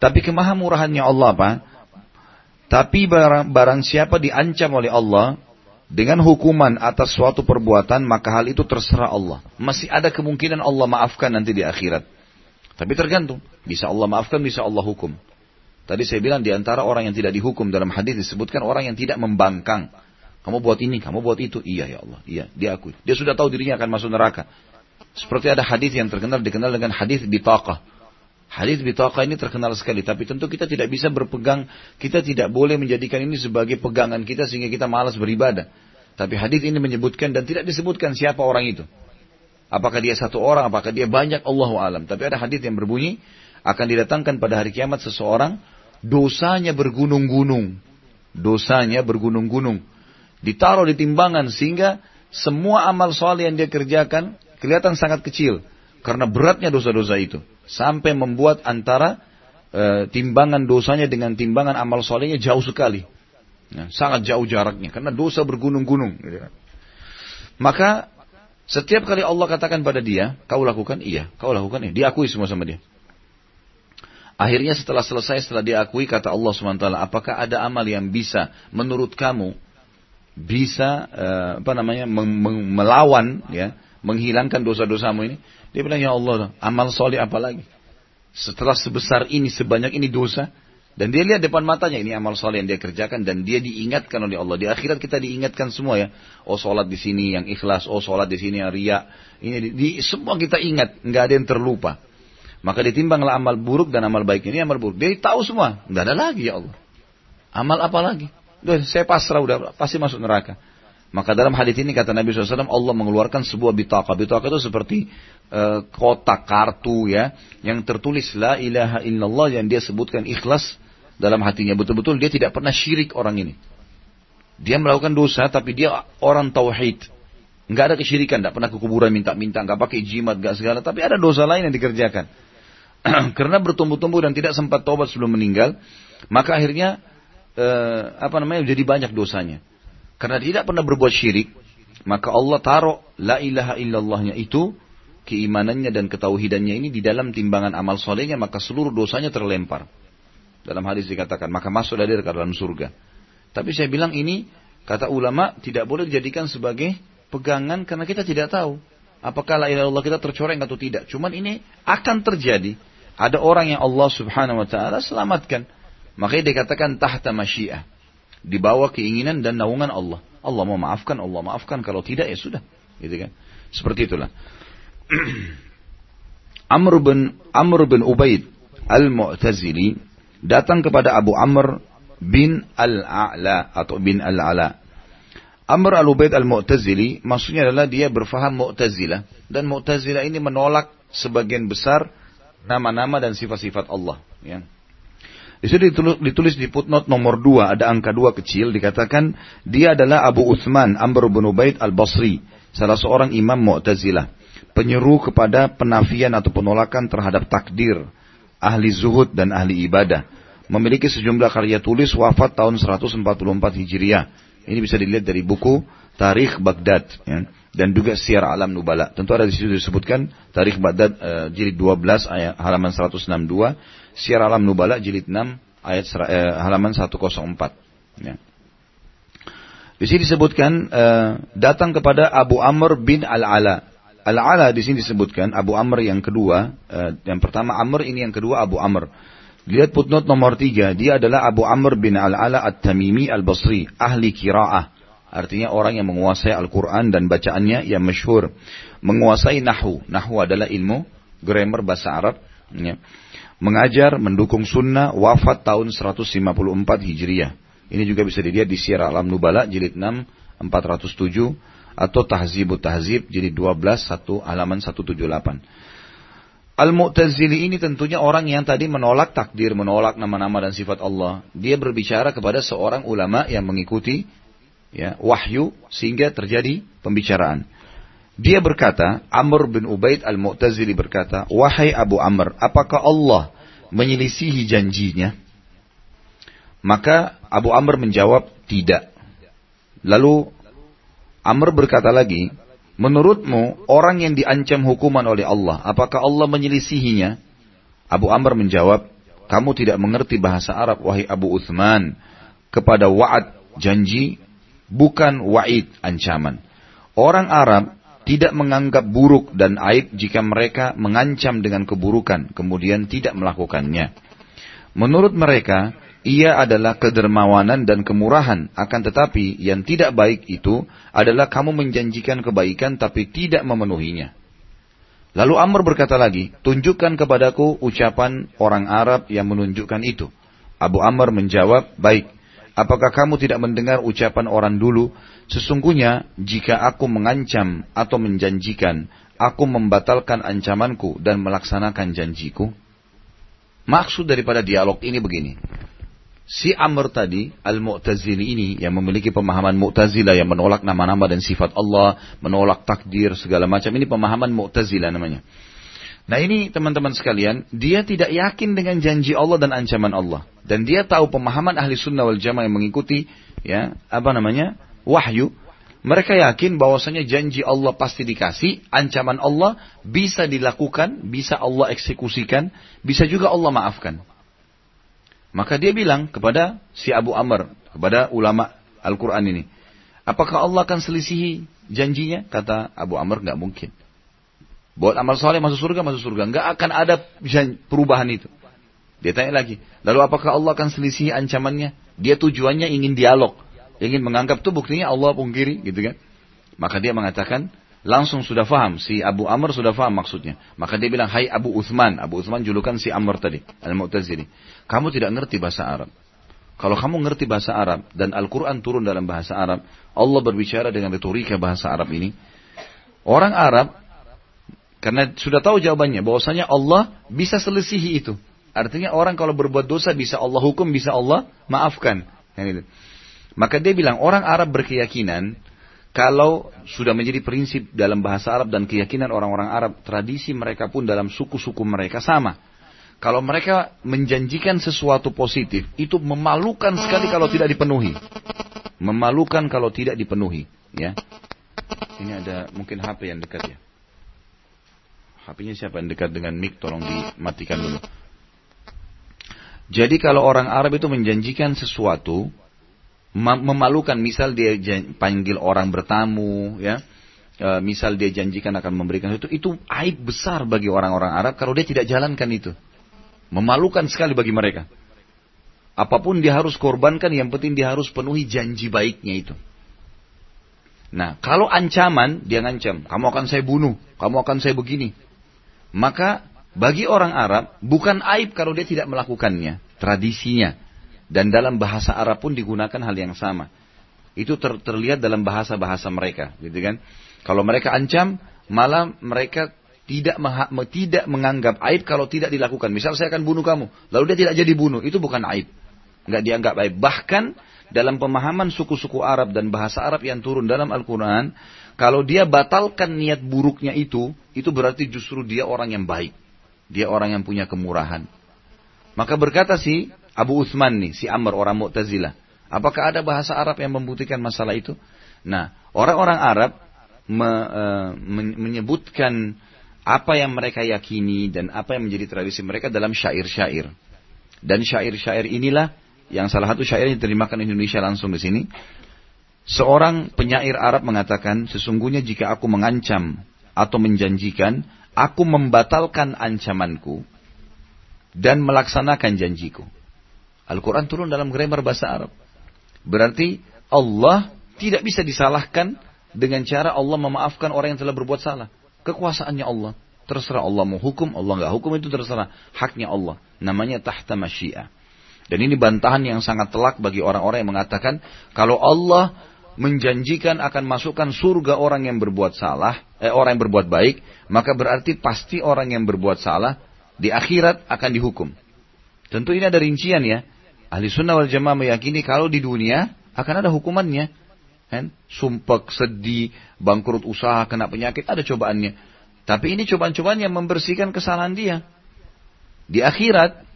Tapi kemahamurahannya Allah apa? tapi barang, barang siapa diancam oleh Allah dengan hukuman atas suatu perbuatan, maka hal itu terserah Allah. Masih ada kemungkinan Allah maafkan nanti di akhirat. Tapi tergantung. Bisa Allah maafkan, bisa Allah hukum. Tadi saya bilang di antara orang yang tidak dihukum dalam hadis disebutkan orang yang tidak membangkang. Kamu buat ini, kamu buat itu. Iya ya Allah, iya, diakui. Dia sudah tahu dirinya akan masuk neraka. Seperti ada hadis yang terkenal dikenal dengan hadis bitaqah. Hadis bitaqah ini terkenal sekali, tapi tentu kita tidak bisa berpegang, kita tidak boleh menjadikan ini sebagai pegangan kita sehingga kita malas beribadah. Tapi hadis ini menyebutkan dan tidak disebutkan siapa orang itu. Apakah dia satu orang, apakah dia banyak, Allah alam. Tapi ada hadis yang berbunyi, akan didatangkan pada hari kiamat seseorang, dosanya bergunung-gunung. Dosanya bergunung-gunung. Ditaruh di timbangan sehingga semua amal soleh yang dia kerjakan kelihatan sangat kecil. Karena beratnya dosa-dosa itu. Sampai membuat antara e, timbangan dosanya dengan timbangan amal solehnya jauh sekali. Nah, sangat jauh jaraknya. Karena dosa bergunung-gunung. Gitu kan. Maka setiap kali Allah katakan pada dia, kau lakukan, iya, kau lakukan, iya. Diakui semua sama dia. Akhirnya setelah selesai, setelah diakui, kata Allah SWT, apakah ada amal yang bisa menurut kamu bisa uh, apa namanya melawan ya menghilangkan dosa-dosamu ini dia bilang ya Allah amal soleh apa lagi? Setelah sebesar ini sebanyak ini dosa. Dan dia lihat depan matanya ini amal soleh yang dia kerjakan dan dia diingatkan oleh Allah. Di akhirat kita diingatkan semua ya. Oh sholat di sini yang ikhlas oh sholat di sini yang ria ini di, di, semua kita ingat nggak ada yang terlupa. Maka ditimbanglah amal buruk dan amal baik ini amal buruk. Dia tahu semua nggak ada lagi ya Allah. Amal apa lagi? Udah, saya pasrah udah pasti masuk neraka. Maka dalam hadis ini kata Nabi SAW Allah mengeluarkan sebuah bitaka. Bitaka itu seperti uh, kotak kartu ya yang tertulis la ilaha illallah yang dia sebutkan ikhlas dalam hatinya betul-betul dia tidak pernah syirik orang ini. Dia melakukan dosa tapi dia orang tauhid. Enggak ada kesyirikan, enggak pernah ke kuburan minta-minta, enggak pakai jimat, enggak segala, tapi ada dosa lain yang dikerjakan. <clears throat> Karena bertumbuh-tumbuh dan tidak sempat tobat sebelum meninggal, maka akhirnya eh, apa namanya jadi banyak dosanya. Karena tidak pernah berbuat syirik, maka Allah taruh la ilaha illallahnya itu keimanannya dan ketauhidannya ini di dalam timbangan amal solehnya maka seluruh dosanya terlempar. Dalam hadis dikatakan maka masuk dari ke dalam surga. Tapi saya bilang ini kata ulama tidak boleh dijadikan sebagai pegangan karena kita tidak tahu apakah la ilaha illallah kita tercoreng atau tidak. Cuman ini akan terjadi. Ada orang yang Allah subhanahu wa ta'ala selamatkan. Makanya dikatakan tahta masyiah. Di bawah keinginan dan naungan Allah. Allah mau maafkan, Allah maafkan. Kalau tidak ya sudah. Gitu kan. Seperti itulah. <clears throat> Amr bin Amr bin Ubaid Al-Mu'tazili datang kepada Abu Amr bin Al-A'la atau bin Al-Ala. Amr Al-Ubaid Al-Mu'tazili maksudnya adalah dia berfaham Mu'tazilah dan Mu'tazilah ini menolak sebagian besar nama-nama dan sifat-sifat Allah, ya. Di situ ditulis, ditulis di footnote nomor dua ada angka dua kecil dikatakan dia adalah Abu Uthman Amr bin Ubaid al-Basri, salah seorang imam Mu'tazilah, penyeru kepada penafian atau penolakan terhadap takdir, ahli zuhud dan ahli ibadah. Memiliki sejumlah karya tulis wafat tahun 144 Hijriah. Ini bisa dilihat dari buku Tarikh Baghdad ya. dan juga Syiar Alam Nubala. Tentu ada di situ disebutkan Tarikh Baghdad uh, jilid 12 ayat halaman 162 Syiar Alam Nubala jilid 6 ayat eh, halaman 104. Ya. Di sini disebutkan eh, datang kepada Abu Amr bin Al-Ala. Al-Ala di sini disebutkan Abu Amr yang kedua, eh, yang pertama Amr ini yang kedua Abu Amr. Lihat footnote nomor tiga, dia adalah Abu Amr bin Al-Ala At-Tamimi Al-Basri, ahli kiraah. Artinya orang yang menguasai Al-Quran dan bacaannya yang masyhur. Menguasai Nahu. Nahu adalah ilmu grammar bahasa Arab. Ya mengajar, mendukung sunnah, wafat tahun 154 Hijriah. Ini juga bisa dilihat di Syiar Alam Nubala jilid 6 407 atau Tahzibut Tahzib jilid 12 1 halaman 178. Al-Mu'tazili ini tentunya orang yang tadi menolak takdir, menolak nama-nama dan sifat Allah. Dia berbicara kepada seorang ulama yang mengikuti ya, wahyu sehingga terjadi pembicaraan. Dia berkata, Amr bin Ubaid al-Mu'tazili berkata, Wahai Abu Amr, apakah Allah menyelisihi janjinya? Maka Abu Amr menjawab, tidak. Lalu Amr berkata lagi, menurutmu orang yang diancam hukuman oleh Allah, apakah Allah menyelisihinya? Abu Amr menjawab, kamu tidak mengerti bahasa Arab, wahai Abu Uthman. Kepada wa'ad, janji, bukan wa'id, ancaman. Orang Arab tidak menganggap buruk dan aib jika mereka mengancam dengan keburukan, kemudian tidak melakukannya. Menurut mereka, ia adalah kedermawanan dan kemurahan, akan tetapi yang tidak baik itu adalah kamu menjanjikan kebaikan tapi tidak memenuhinya. Lalu Amr berkata lagi, tunjukkan kepadaku ucapan orang Arab yang menunjukkan itu. Abu Amr menjawab, baik. Apakah kamu tidak mendengar ucapan orang dulu? Sesungguhnya jika aku mengancam atau menjanjikan, aku membatalkan ancamanku dan melaksanakan janjiku. Maksud daripada dialog ini begini. si Amr tadi, Al-Mu'tazili ini, yang memiliki pemahaman Mu'tazilah, yang menolak nama-nama dan sifat Allah, menolak takdir, segala macam, ini pemahaman Mu'tazilah namanya. Nah ini teman-teman sekalian, dia tidak yakin dengan janji Allah dan ancaman Allah. Dan dia tahu pemahaman ahli sunnah wal jamaah yang mengikuti, ya, apa namanya, wahyu. Mereka yakin bahwasanya janji Allah pasti dikasih, ancaman Allah bisa dilakukan, bisa Allah eksekusikan, bisa juga Allah maafkan. Maka dia bilang kepada si Abu Amr, kepada ulama Al-Quran ini. Apakah Allah akan selisihi janjinya? Kata Abu Amr, nggak mungkin. Buat amal soleh masuk surga, masuk surga. Nggak akan ada perubahan itu. Dia tanya lagi, lalu apakah Allah akan selisihi ancamannya? Dia tujuannya ingin dialog. Ingin menganggap itu buktinya Allah pungkiri, gitu kan. Maka dia mengatakan, langsung sudah faham. Si Abu Amr sudah faham maksudnya. Maka dia bilang, hai Abu Uthman. Abu Uthman julukan si Amr tadi. Al-Mu'tazili. Kamu tidak ngerti bahasa Arab. Kalau kamu ngerti bahasa Arab dan Al-Quran turun dalam bahasa Arab, Allah berbicara dengan retorika bahasa Arab ini. Orang Arab, karena sudah tahu jawabannya, bahwasanya Allah bisa selisihi itu. Artinya orang kalau berbuat dosa bisa Allah hukum, bisa Allah maafkan. Maka dia bilang, orang Arab berkeyakinan, kalau sudah menjadi prinsip dalam bahasa Arab dan keyakinan orang-orang Arab, tradisi mereka pun dalam suku-suku mereka sama kalau mereka menjanjikan sesuatu positif, itu memalukan sekali kalau tidak dipenuhi. Memalukan kalau tidak dipenuhi. Ya. Ini ada mungkin HP yang dekat ya. HP-nya siapa yang dekat dengan mic? Tolong dimatikan dulu. Jadi kalau orang Arab itu menjanjikan sesuatu, memalukan. Misal dia panggil orang bertamu, ya. E, misal dia janjikan akan memberikan itu, itu aib besar bagi orang-orang Arab kalau dia tidak jalankan itu. Memalukan sekali bagi mereka. Apa pun dia harus korbankan, yang penting dia harus penuhi janji baiknya itu. Nah, kalau ancaman, dia ngancam, kamu akan saya bunuh, kamu akan saya begini. Maka bagi orang Arab, bukan aib kalau dia tidak melakukannya, tradisinya. Dan dalam bahasa Arab pun digunakan hal yang sama. Itu ter terlihat dalam bahasa-bahasa mereka, gitu kan. Kalau mereka ancam, malah mereka tidak tidak menganggap aib kalau tidak dilakukan. Misal saya akan bunuh kamu, lalu dia tidak jadi bunuh, itu bukan aib. Nggak dianggap aib. Bahkan dalam pemahaman suku-suku Arab dan bahasa Arab yang turun dalam Al-Quran, kalau dia batalkan niat buruknya itu, itu berarti justru dia orang yang baik. Dia orang yang punya kemurahan. Maka berkata si Abu Uthman nih, si Amr orang Mu'tazilah. Apakah ada bahasa Arab yang membuktikan masalah itu? Nah, orang-orang Arab me, uh, menyebutkan apa yang mereka yakini dan apa yang menjadi tradisi mereka dalam syair-syair. Dan syair-syair inilah yang salah satu syair yang diterjemahkan Indonesia langsung di sini. Seorang penyair Arab mengatakan, sesungguhnya jika aku mengancam atau menjanjikan, aku membatalkan ancamanku dan melaksanakan janjiku. Al-Quran turun dalam grammar bahasa Arab. Berarti Allah tidak bisa disalahkan dengan cara Allah memaafkan orang yang telah berbuat salah. Kekuasaannya Allah. Terserah Allah mau hukum, Allah nggak hukum itu terserah. Haknya Allah. Namanya tahta masyiah. Dan ini bantahan yang sangat telak bagi orang-orang yang mengatakan kalau Allah menjanjikan akan masukkan surga orang yang berbuat salah, eh, orang yang berbuat baik, maka berarti pasti orang yang berbuat salah di akhirat akan dihukum. Tentu ini ada rincian ya. Ahli sunnah wal jamaah meyakini kalau di dunia akan ada hukumannya. Kan? Sumpek, sedih, bangkrut usaha, kena penyakit, ada cobaannya. Tapi ini cobaan-cobaan yang membersihkan kesalahan dia. Di akhirat,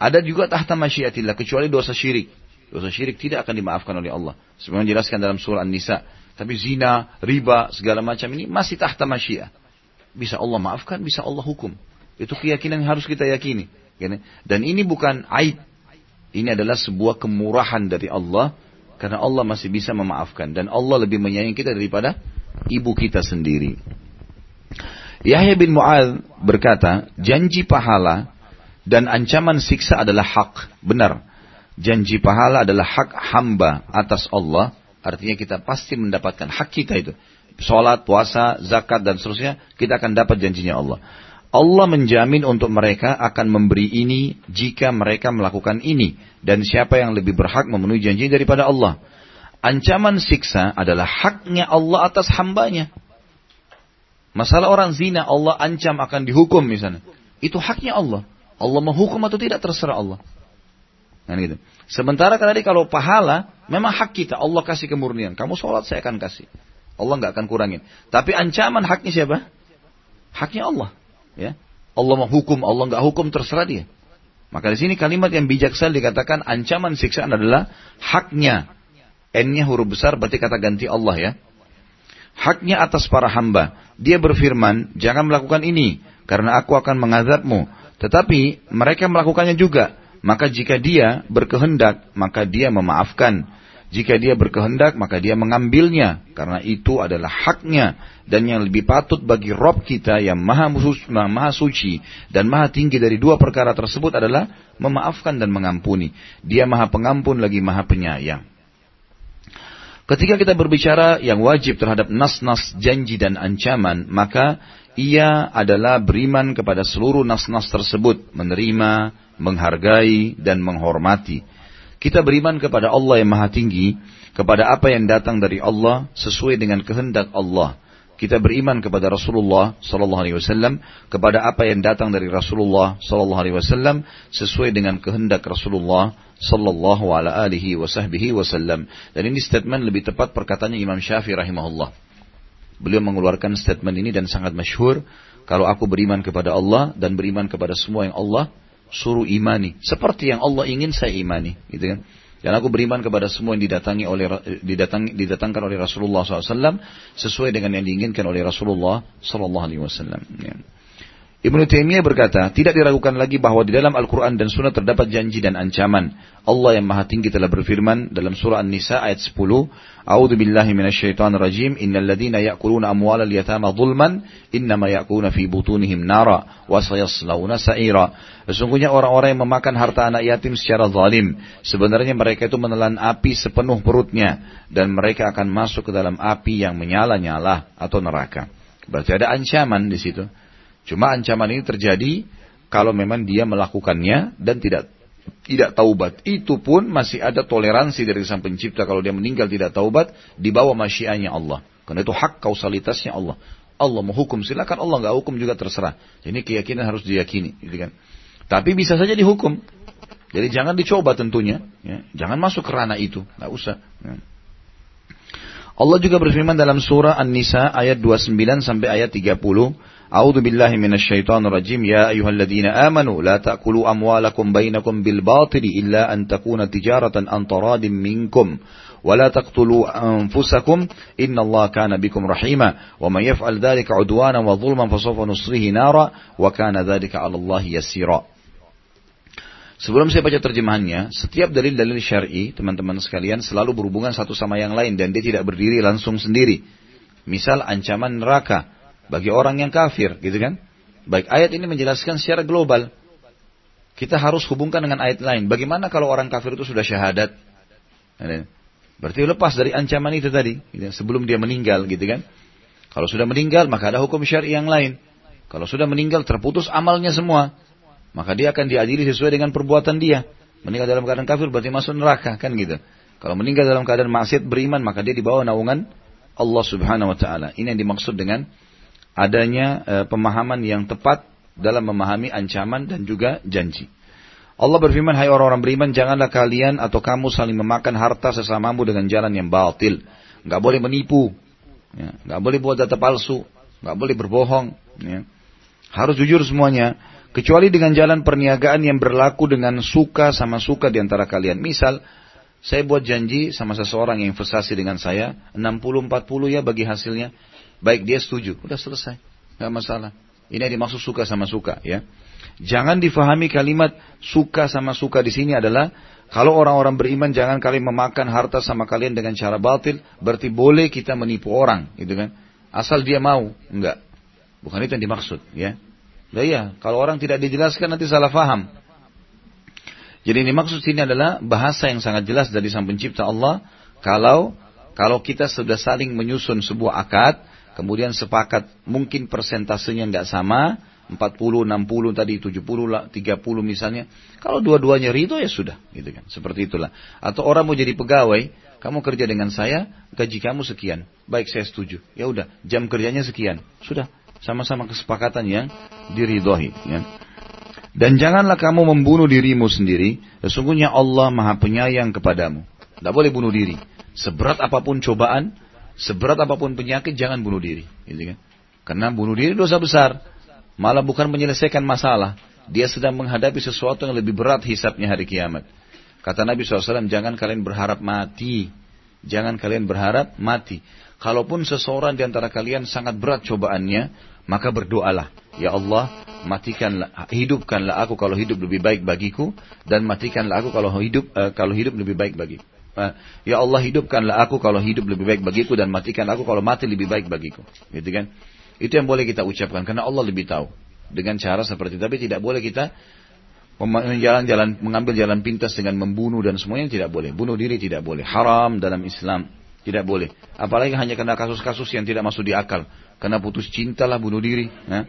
ada juga tahta masyiatillah, kecuali dosa syirik. Dosa syirik tidak akan dimaafkan oleh Allah. Sebagaimana dijelaskan dalam surah An-Nisa. Tapi zina, riba, segala macam ini masih tahta masyiah. Bisa Allah maafkan, bisa Allah hukum. Itu keyakinan yang harus kita yakini. Dan ini bukan aib. Ini adalah sebuah kemurahan dari Allah karena Allah masih bisa memaafkan. Dan Allah lebih menyayangi kita daripada ibu kita sendiri. Yahya bin Mu'ad berkata, janji pahala dan ancaman siksa adalah hak. Benar. Janji pahala adalah hak hamba atas Allah. Artinya kita pasti mendapatkan hak kita itu. Sholat, puasa, zakat, dan seterusnya. Kita akan dapat janjinya Allah. Allah menjamin untuk mereka akan memberi ini jika mereka melakukan ini. Dan siapa yang lebih berhak memenuhi janji daripada Allah. Ancaman siksa adalah haknya Allah atas hambanya. Masalah orang zina Allah ancam akan dihukum misalnya. Itu haknya Allah. Allah menghukum atau tidak terserah Allah. Kan gitu. Sementara tadi kalau pahala, memang hak kita. Allah kasih kemurnian. Kamu sholat, saya akan kasih. Allah nggak akan kurangin. Tapi ancaman haknya siapa? Haknya Allah. Ya. Allah mau hukum, Allah nggak hukum terserah dia. Maka di sini kalimat yang bijaksana dikatakan ancaman siksaan adalah haknya. N-nya huruf besar berarti kata ganti Allah ya. Haknya atas para hamba. Dia berfirman, jangan melakukan ini, karena aku akan mengazabmu. Tetapi mereka melakukannya juga. Maka jika dia berkehendak, maka dia memaafkan. Jika dia berkehendak, maka dia mengambilnya. Karena itu adalah haknya. Dan yang lebih patut bagi Rob kita yang maha, maha suci dan maha tinggi dari dua perkara tersebut adalah memaafkan dan mengampuni. Dia maha pengampun lagi maha penyayang. Ketika kita berbicara yang wajib terhadap nas-nas janji dan ancaman, maka ia adalah beriman kepada seluruh nas-nas tersebut, menerima, menghargai, dan menghormati. Kita beriman kepada Allah yang maha tinggi, kepada apa yang datang dari Allah sesuai dengan kehendak Allah. Kita beriman kepada Rasulullah Sallallahu Alaihi Wasallam, kepada apa yang datang dari Rasulullah Sallallahu Alaihi Wasallam sesuai dengan kehendak Rasulullah Sallallahu Alaihi Wasallam. Dan ini statement lebih tepat perkataannya Imam Syafi'i rahimahullah. Beliau mengeluarkan statement ini dan sangat masyhur. Kalau aku beriman kepada Allah dan beriman kepada semua yang Allah suruh imani. Seperti yang Allah ingin saya imani. Gitu kan. Dan aku beriman kepada semua yang didatangi oleh didatang, didatangkan oleh Rasulullah SAW sesuai dengan yang diinginkan oleh Rasulullah SAW. Ya. Ibnu Taimiyah berkata, tidak diragukan lagi bahwa di dalam Al-Quran dan Sunnah terdapat janji dan ancaman. Allah yang Maha Tinggi telah berfirman dalam surah An-Nisa ayat 10, A'udzu billahi minasyaitonir rajim, innal ladzina ya'kuluna amwalal yatama zulman, innama ya'kuluna fi butunihim nara wa sayaslawna sa'ira. Sesungguhnya orang-orang yang memakan harta anak yatim secara zalim, sebenarnya mereka itu menelan api sepenuh perutnya dan mereka akan masuk ke dalam api yang menyala-nyala atau neraka. Berarti ada ancaman di situ. Cuma ancaman ini terjadi kalau memang dia melakukannya dan tidak tidak taubat. Itu pun masih ada toleransi dari sang pencipta kalau dia meninggal tidak taubat di bawah masyiannya Allah. Karena itu hak kausalitasnya Allah. Allah mau hukum silakan Allah nggak hukum juga terserah. Ini keyakinan harus diyakini, gitu kan. Tapi bisa saja dihukum. Jadi jangan dicoba tentunya, ya. jangan masuk ke ranah itu, nggak usah. Ya. Allah juga berfirman dalam surah An-Nisa ayat 29 sampai ayat 30, A'udzu billahi minasyaitonir rajim. Ya ayyuhalladzina amanu la ta'kulu amwalakum bainakum bil batili illa an takuna tijaratan an taradin minkum ولا تقتلوا أنفسكم إن الله كان بكم rahima wa يفعل ذلك عدوانا 'udwanan فسوف dhulman نارا وكان ذلك على الله dhalika. Sebelum saya baca terjemahannya, setiap dalil-dalil syar'i, teman-teman sekalian, selalu berhubungan satu sama yang lain dan dia tidak berdiri langsung sendiri. Misal ancaman neraka, bagi orang yang kafir, gitu kan? Baik, ayat ini menjelaskan secara global. Kita harus hubungkan dengan ayat lain. Bagaimana kalau orang kafir itu sudah syahadat? Berarti lepas dari ancaman itu tadi, gitu, kan? sebelum dia meninggal, gitu kan? Kalau sudah meninggal, maka ada hukum syari yang lain. Kalau sudah meninggal, terputus amalnya semua. Maka dia akan diadili sesuai dengan perbuatan dia. Meninggal dalam keadaan kafir berarti masuk neraka, kan gitu. Kalau meninggal dalam keadaan maksiat beriman, maka dia dibawa naungan Allah subhanahu wa ta'ala. Ini yang dimaksud dengan adanya e, pemahaman yang tepat dalam memahami ancaman dan juga janji. Allah berfirman, hai orang-orang beriman, janganlah kalian atau kamu saling memakan harta sesamamu dengan jalan yang batil. Nggak boleh menipu, ya. nggak boleh buat data palsu, nggak boleh berbohong. Ya. Harus jujur semuanya, kecuali dengan jalan perniagaan yang berlaku dengan suka sama suka di antara kalian. Misal, saya buat janji sama seseorang yang investasi dengan saya, 60-40 ya bagi hasilnya. Baik dia setuju, udah selesai, nggak masalah. Ini yang dimaksud suka sama suka ya. Jangan difahami kalimat suka sama suka di sini adalah kalau orang-orang beriman jangan kalian memakan harta sama kalian dengan cara batil, berarti boleh kita menipu orang, gitu kan? Asal dia mau, enggak. Bukan itu yang dimaksud, ya. Nah, iya, kalau orang tidak dijelaskan nanti salah faham. Jadi ini maksud sini adalah bahasa yang sangat jelas dari Sang Pencipta Allah. Kalau kalau kita sudah saling menyusun sebuah akad, kemudian sepakat mungkin persentasenya nggak sama, 40, 60 tadi, 70, 30 misalnya. Kalau dua-duanya ridho ya sudah, gitu kan. Seperti itulah. Atau orang mau jadi pegawai, kamu kerja dengan saya, gaji kamu sekian. Baik, saya setuju. Ya udah, jam kerjanya sekian. Sudah, sama-sama kesepakatan yang diridhoi. Ya. Dan janganlah kamu membunuh dirimu sendiri, sesungguhnya Allah maha penyayang kepadamu. Tidak boleh bunuh diri. Seberat apa pun cobaan, seberat apa pun penyakit, jangan bunuh diri. Gitu kan? Karena bunuh diri dosa besar. Malah bukan menyelesaikan masalah. Dia sedang menghadapi sesuatu yang lebih berat hisapnya hari kiamat. Kata Nabi SAW, jangan kalian berharap mati. Jangan kalian berharap mati. Kalaupun seseorang di antara kalian sangat berat cobaannya, maka berdoalah. Ya Allah, matikanlah, hidupkanlah aku kalau hidup lebih baik bagiku, dan matikanlah aku kalau hidup uh, kalau hidup lebih baik bagiku. Uh, ya Allah, hidupkanlah aku kalau hidup lebih baik bagiku, dan matikan aku kalau mati lebih baik bagiku. Gitu kan? Itu yang boleh kita ucapkan, karena Allah lebih tahu. Dengan cara seperti itu. Tapi tidak boleh kita jalan-jalan mengambil jalan pintas dengan membunuh dan semuanya tidak boleh. Bunuh diri tidak boleh. Haram dalam Islam. Tidak boleh. Apalagi hanya karena kasus-kasus yang tidak masuk di akal. Karena putus cinta lah bunuh diri. Ya.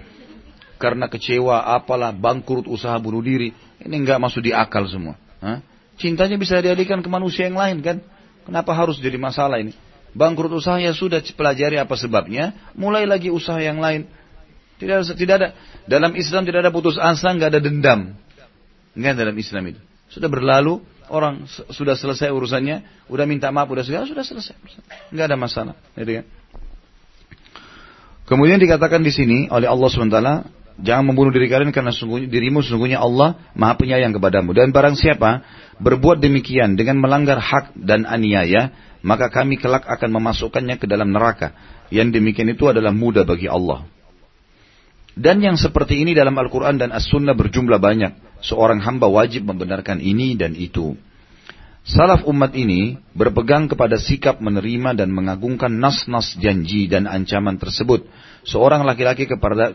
Karena kecewa apalah bangkrut usaha bunuh diri. Ini nggak masuk di akal semua. Ya. Cintanya bisa dialihkan ke manusia yang lain kan. Kenapa harus jadi masalah ini? Bangkrut usaha ya sudah pelajari apa sebabnya. Mulai lagi usaha yang lain. Tidak, tidak ada. Dalam Islam tidak ada putus asa, nggak ada dendam. Nggak dalam Islam itu. Sudah berlalu, orang sudah selesai urusannya, udah minta maaf, udah segala, sudah selesai. Nggak ada masalah. Jadi, ya. Kemudian dikatakan di sini oleh Allah SWT, jangan membunuh diri kalian karena sungguhnya, dirimu sesungguhnya Allah maha penyayang kepadamu. Dan barang siapa berbuat demikian dengan melanggar hak dan aniaya, maka kami kelak akan memasukkannya ke dalam neraka. Yang demikian itu adalah mudah bagi Allah. Dan yang seperti ini dalam Al-Quran dan As-Sunnah berjumlah banyak. Seorang hamba wajib membenarkan ini dan itu. Salaf umat ini berpegang kepada sikap menerima dan mengagungkan nas-nas janji dan ancaman tersebut. Seorang laki-laki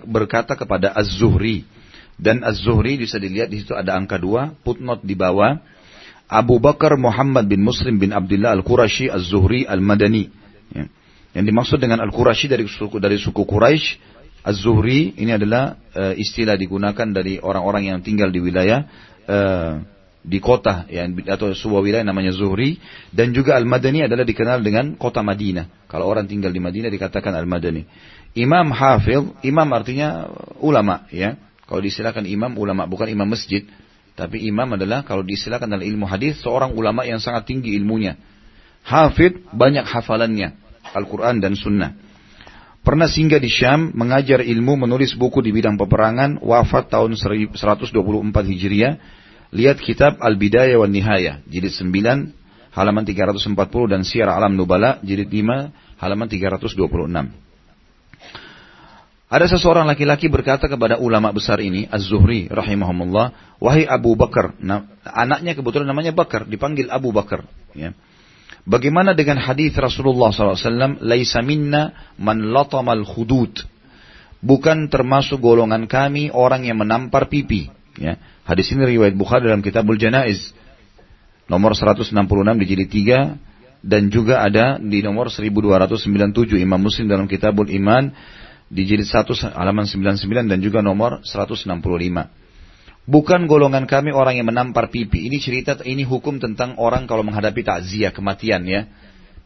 berkata kepada Az-Zuhri. Dan Az-Zuhri bisa dilihat di situ ada angka dua, putnot di bawah. Abu Bakar Muhammad bin Muslim bin Abdullah Al-Qurashi Az-Zuhri Al-Madani. Ya. Yang dimaksud dengan Al-Qurashi dari suku, dari suku Quraisy Az-Zuhri ini adalah uh, istilah digunakan dari orang-orang yang tinggal di wilayah uh, di kota ya, atau sebuah wilayah namanya Zuhri dan juga Al-Madani adalah dikenal dengan kota Madinah. Kalau orang tinggal di Madinah dikatakan Al-Madani. Imam Hafil, imam artinya ulama ya. Kalau disilakan imam ulama bukan imam masjid, tapi imam adalah kalau disilakan dalam ilmu hadis seorang ulama yang sangat tinggi ilmunya. Hafid banyak hafalannya Al-Quran dan Sunnah. Pernah singgah di Syam, mengajar ilmu, menulis buku di bidang peperangan, wafat tahun 124 Hijriah, Lihat kitab Al-Bidayah wa Nihayah, jilid 9, halaman 340 dan Syiar Alam Nubala, jilid 5, halaman 326. Ada seseorang laki-laki berkata kepada ulama besar ini, Az-Zuhri rahimahumullah, wahai Abu Bakar, nah, anaknya kebetulan namanya Bakar, dipanggil Abu Bakar. Ya. Bagaimana dengan hadis Rasulullah SAW, Laisa minna man latamal khudud. Bukan termasuk golongan kami orang yang menampar pipi. Ya. Hadis ini riwayat Bukhari dalam Kitabul Janaiz nomor 166 di jilid 3 dan juga ada di nomor 1297 Imam Muslim dalam Kitabul Iman di jilid 1 halaman 99 dan juga nomor 165. Bukan golongan kami orang yang menampar pipi. Ini cerita, ini hukum tentang orang kalau menghadapi takziah, kematian ya.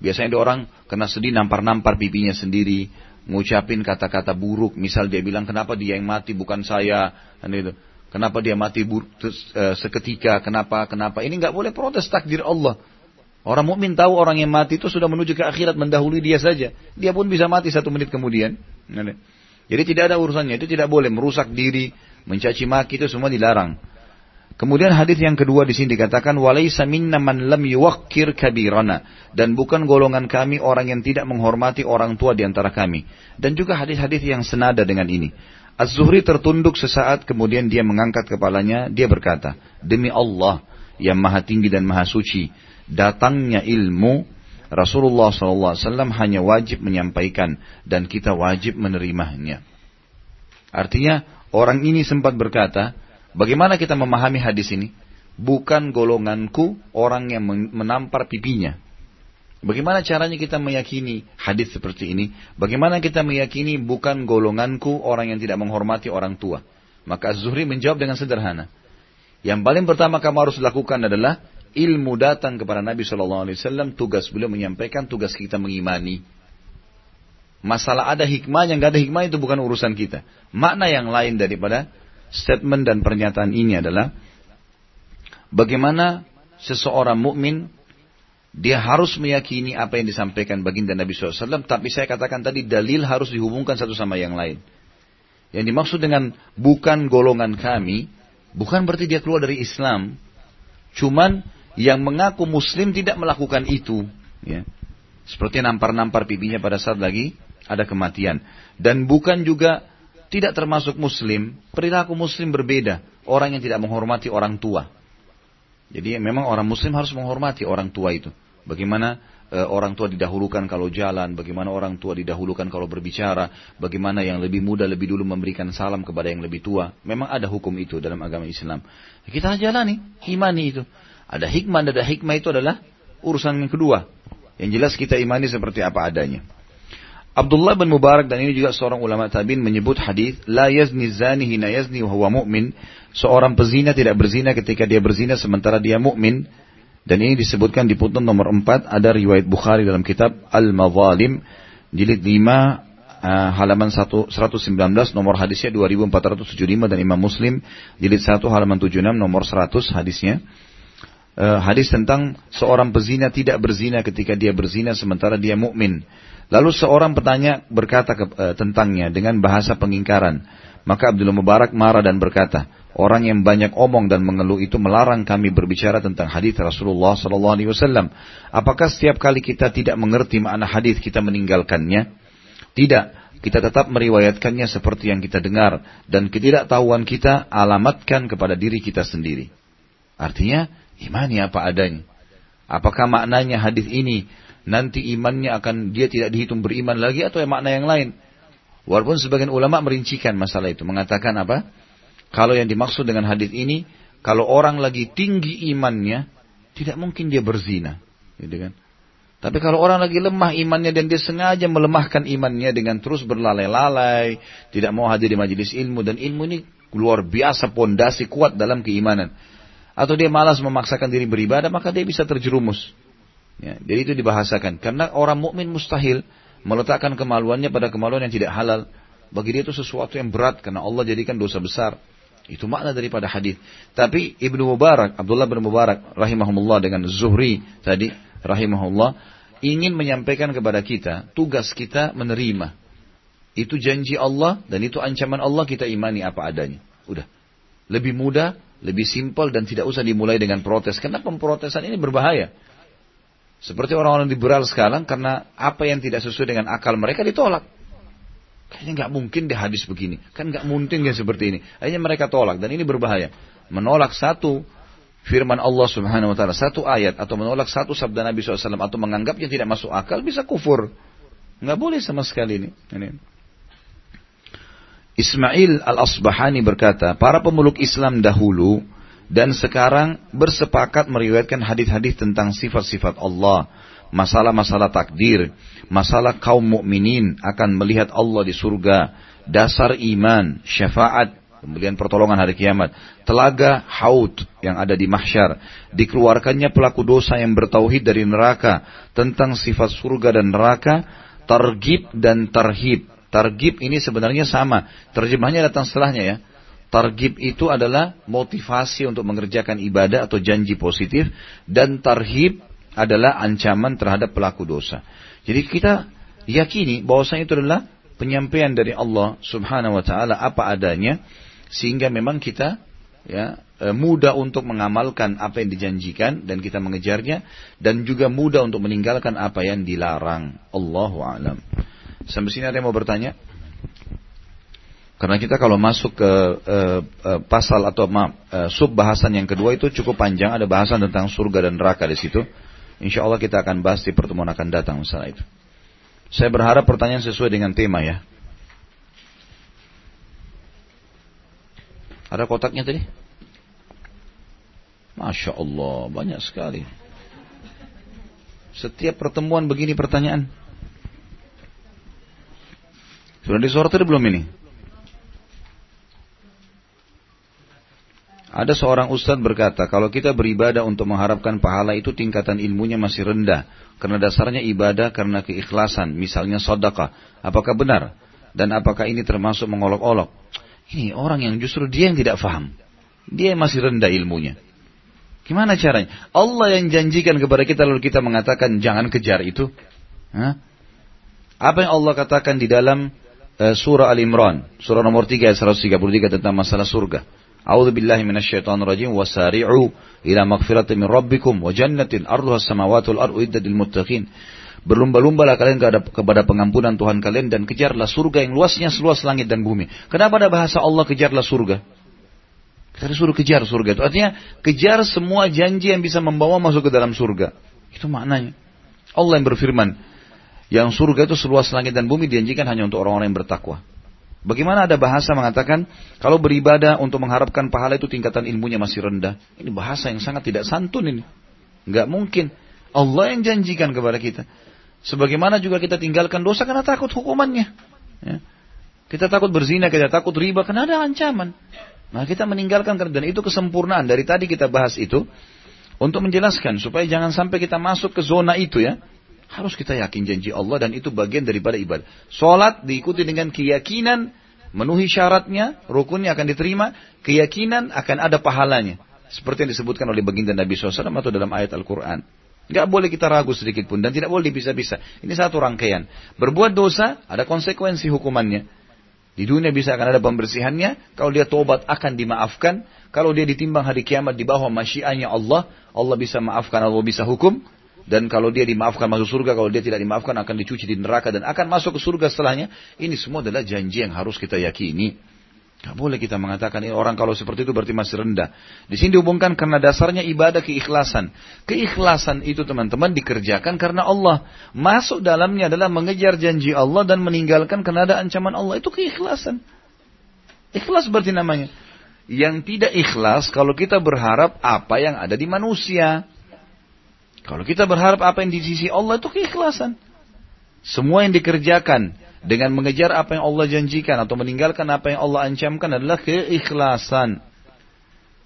Biasanya ada orang kena sedih nampar-nampar pipinya sendiri, ngucapin kata-kata buruk. Misal dia bilang kenapa dia yang mati bukan saya, dan itu. Kenapa dia mati uh, seketika? Kenapa? Kenapa? Ini nggak boleh protes takdir Allah. Orang mukmin tahu orang yang mati itu sudah menuju ke akhirat mendahului dia saja. Dia pun bisa mati satu menit kemudian. Jadi tidak ada urusannya. Itu tidak boleh merusak diri, mencaci maki itu semua dilarang. Kemudian hadis yang kedua di sini dikatakan walaisa minna man lam yuwakkir kabirana dan bukan golongan kami orang yang tidak menghormati orang tua di antara kami. Dan juga hadis-hadis yang senada dengan ini. Az-Zuhri tertunduk sesaat kemudian dia mengangkat kepalanya, dia berkata, Demi Allah yang maha tinggi dan maha suci, datangnya ilmu, Rasulullah SAW hanya wajib menyampaikan dan kita wajib menerimanya. Artinya orang ini sempat berkata, bagaimana kita memahami hadis ini? Bukan golonganku orang yang menampar pipinya. Bagaimana caranya kita meyakini hadis seperti ini? Bagaimana kita meyakini bukan golonganku orang yang tidak menghormati orang tua? Maka Zuhri menjawab dengan sederhana. Yang paling pertama kamu harus lakukan adalah ilmu datang kepada Nabi Shallallahu Alaihi Wasallam. Tugas beliau menyampaikan, tugas kita mengimani. Masalah ada hikmah yang nggak ada hikmah itu bukan urusan kita. Makna yang lain daripada statement dan pernyataan ini adalah bagaimana seseorang mukmin dia harus meyakini apa yang disampaikan baginda Nabi SAW, tapi saya katakan tadi dalil harus dihubungkan satu sama yang lain. Yang dimaksud dengan bukan golongan kami, bukan berarti dia keluar dari Islam. Cuman yang mengaku Muslim tidak melakukan itu. Ya. Seperti nampar-nampar pipinya pada saat lagi ada kematian. Dan bukan juga tidak termasuk Muslim, perilaku Muslim berbeda. Orang yang tidak menghormati orang tua. Jadi memang orang muslim harus menghormati orang tua itu. Bagaimana e, orang tua didahulukan kalau jalan, bagaimana orang tua didahulukan kalau berbicara, bagaimana yang lebih muda lebih dulu memberikan salam kepada yang lebih tua. Memang ada hukum itu dalam agama Islam. Kita jalani, imani itu. Ada hikmah, ada hikmah itu adalah urusan yang kedua. Yang jelas kita imani seperti apa adanya. Abdullah bin Mubarak dan ini juga seorang ulama tabi'in menyebut hadis la yazni zani hina yazni wa huwa mu'min. Seorang pezina tidak berzina ketika dia berzina sementara dia mukmin. Dan ini disebutkan di putun nomor 4 ada riwayat Bukhari dalam kitab Al-Mazalim jilid 5 uh, halaman 1, 119 nomor hadisnya 2475 dan Imam Muslim jilid 1 halaman 76 nomor 100 hadisnya. Uh, hadis tentang seorang pezina tidak berzina ketika dia berzina sementara dia mukmin. Lalu seorang petanya berkata ke, e, tentangnya dengan bahasa pengingkaran. Maka Abdullah Mubarak marah dan berkata, orang yang banyak omong dan mengeluh itu melarang kami berbicara tentang hadis Rasulullah Sallallahu Alaihi Wasallam. Apakah setiap kali kita tidak mengerti makna hadis kita meninggalkannya? Tidak, kita tetap meriwayatkannya seperti yang kita dengar dan ketidaktahuan kita alamatkan kepada diri kita sendiri. Artinya, imani apa adanya. Apakah maknanya hadis ini nanti imannya akan dia tidak dihitung beriman lagi atau makna yang lain. Walaupun sebagian ulama merincikan masalah itu, mengatakan apa? Kalau yang dimaksud dengan hadis ini, kalau orang lagi tinggi imannya, tidak mungkin dia berzina, gitu kan? Tapi kalau orang lagi lemah imannya dan dia sengaja melemahkan imannya dengan terus berlalai-lalai, tidak mau hadir di majelis ilmu dan ilmu ini luar biasa pondasi kuat dalam keimanan. Atau dia malas memaksakan diri beribadah, maka dia bisa terjerumus. Ya, jadi itu dibahasakan. Karena orang mukmin mustahil meletakkan kemaluannya pada kemaluan yang tidak halal. Bagi dia itu sesuatu yang berat karena Allah jadikan dosa besar. Itu makna daripada hadis. Tapi Ibnu Mubarak, Abdullah bin Mubarak rahimahumullah dengan Zuhri tadi rahimahullah ingin menyampaikan kepada kita tugas kita menerima. Itu janji Allah dan itu ancaman Allah kita imani apa adanya. Udah. Lebih mudah, lebih simpel dan tidak usah dimulai dengan protes. Karena pemprotesan ini berbahaya. Seperti orang-orang liberal sekarang karena apa yang tidak sesuai dengan akal mereka ditolak. Kayaknya nggak mungkin deh hadis begini. Kan nggak mungkin ya seperti ini. Akhirnya mereka tolak dan ini berbahaya. Menolak satu firman Allah Subhanahu Wa Taala, satu ayat atau menolak satu sabda Nabi SAW atau menganggapnya tidak masuk akal bisa kufur. Nggak boleh sama sekali ini. ini. Ismail al-Asbahani berkata, para pemeluk Islam dahulu dan sekarang bersepakat meriwayatkan hadis-hadis tentang sifat-sifat Allah, masalah-masalah takdir, masalah kaum mukminin akan melihat Allah di surga, dasar iman, syafaat, kemudian pertolongan hari kiamat, telaga haud yang ada di mahsyar, dikeluarkannya pelaku dosa yang bertauhid dari neraka, tentang sifat surga dan neraka, targib dan tarhib. Targib ini sebenarnya sama, terjemahnya datang setelahnya ya. Targib itu adalah motivasi untuk mengerjakan ibadah atau janji positif dan tarhib adalah ancaman terhadap pelaku dosa. Jadi kita yakini bahwasanya itu adalah penyampaian dari Allah Subhanahu wa taala apa adanya sehingga memang kita ya e, mudah untuk mengamalkan apa yang dijanjikan dan kita mengejarnya dan juga mudah untuk meninggalkan apa yang dilarang. Allahu alam. Sampai sini ada yang mau bertanya? Karena kita kalau masuk ke uh, uh, pasal atau ma, uh, sub bahasan yang kedua itu cukup panjang, ada bahasan tentang surga dan neraka di situ. Insya Allah kita akan bahas di pertemuan akan datang masalah itu. Saya berharap pertanyaan sesuai dengan tema ya. Ada kotaknya tadi? Masya Allah, banyak sekali. Setiap pertemuan begini pertanyaan. Sudah disortir belum ini? Ada seorang ustadz berkata, kalau kita beribadah untuk mengharapkan pahala itu tingkatan ilmunya masih rendah. Karena dasarnya ibadah karena keikhlasan, misalnya sodakah. Apakah benar? Dan apakah ini termasuk mengolok-olok? Ini orang yang justru dia yang tidak faham. Dia masih rendah ilmunya. Gimana caranya? Allah yang janjikan kepada kita lalu kita mengatakan jangan kejar itu. Hah? Apa yang Allah katakan di dalam uh, surah Al-Imran, surah nomor 3 ayat 133 tentang masalah surga. A'udzu billahi minasyaitonir rajim wasari'u ila magfiratin min rabbikum wa jannatin arduha as-samawati wal ardu iddatil muttaqin. Berlumba-lumbalah kalian kepada pengampunan Tuhan kalian dan kejarlah surga yang luasnya seluas langit dan bumi. Kenapa ada bahasa Allah kejarlah surga? Kita disuruh kejar surga itu. Artinya kejar semua janji yang bisa membawa masuk ke dalam surga. Itu maknanya. Allah yang berfirman, yang surga itu seluas langit dan bumi dijanjikan hanya untuk orang-orang yang bertakwa. Bagaimana ada bahasa mengatakan kalau beribadah untuk mengharapkan pahala itu tingkatan ilmunya masih rendah. Ini bahasa yang sangat tidak santun ini. Enggak mungkin. Allah yang janjikan kepada kita. Sebagaimana juga kita tinggalkan dosa karena takut hukumannya. Ya. Kita takut berzina, kita takut riba karena ada ancaman. Nah kita meninggalkan dan itu kesempurnaan. Dari tadi kita bahas itu untuk menjelaskan supaya jangan sampai kita masuk ke zona itu ya. Harus kita yakin janji Allah dan itu bagian daripada ibadah. Sholat diikuti dengan keyakinan, memenuhi syaratnya, rukunnya akan diterima, keyakinan akan ada pahalanya. Seperti yang disebutkan oleh baginda Nabi SAW atau dalam ayat Al-Quran. Gak boleh kita ragu sedikit pun dan tidak boleh dipisah-pisah. Ini satu rangkaian. Berbuat dosa ada konsekuensi hukumannya. Di dunia bisa akan ada pembersihannya. Kalau dia tobat akan dimaafkan. Kalau dia ditimbang hari kiamat di bawah masyiannya Allah. Allah bisa maafkan, Allah bisa hukum. Dan kalau dia dimaafkan masuk surga, kalau dia tidak dimaafkan akan dicuci di neraka dan akan masuk ke surga setelahnya. Ini semua adalah janji yang harus kita yakini. Gak boleh kita mengatakan ini orang kalau seperti itu berarti masih rendah. Di sini dihubungkan karena dasarnya ibadah keikhlasan. Keikhlasan itu teman-teman dikerjakan karena Allah. Masuk dalamnya adalah mengejar janji Allah dan meninggalkan karena ada ancaman Allah. Itu keikhlasan. Ikhlas berarti namanya. Yang tidak ikhlas kalau kita berharap apa yang ada di manusia. Kalau kita berharap apa yang di sisi Allah itu keikhlasan. Semua yang dikerjakan dengan mengejar apa yang Allah janjikan atau meninggalkan apa yang Allah ancamkan adalah keikhlasan.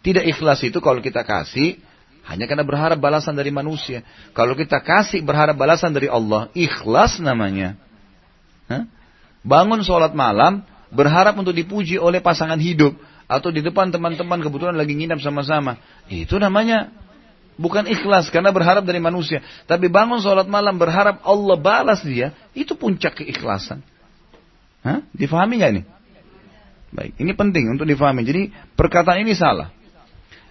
Tidak ikhlas itu kalau kita kasih hanya karena berharap balasan dari manusia. Kalau kita kasih berharap balasan dari Allah, ikhlas namanya. Hah? Bangun sholat malam, berharap untuk dipuji oleh pasangan hidup. Atau di depan teman-teman kebetulan lagi nginap sama-sama. Itu namanya Bukan ikhlas karena berharap dari manusia. Tapi bangun sholat malam berharap Allah balas dia. Itu puncak keikhlasan. Hah? Difahami nggak ini? Baik, ini penting untuk difahami. Jadi perkataan ini salah.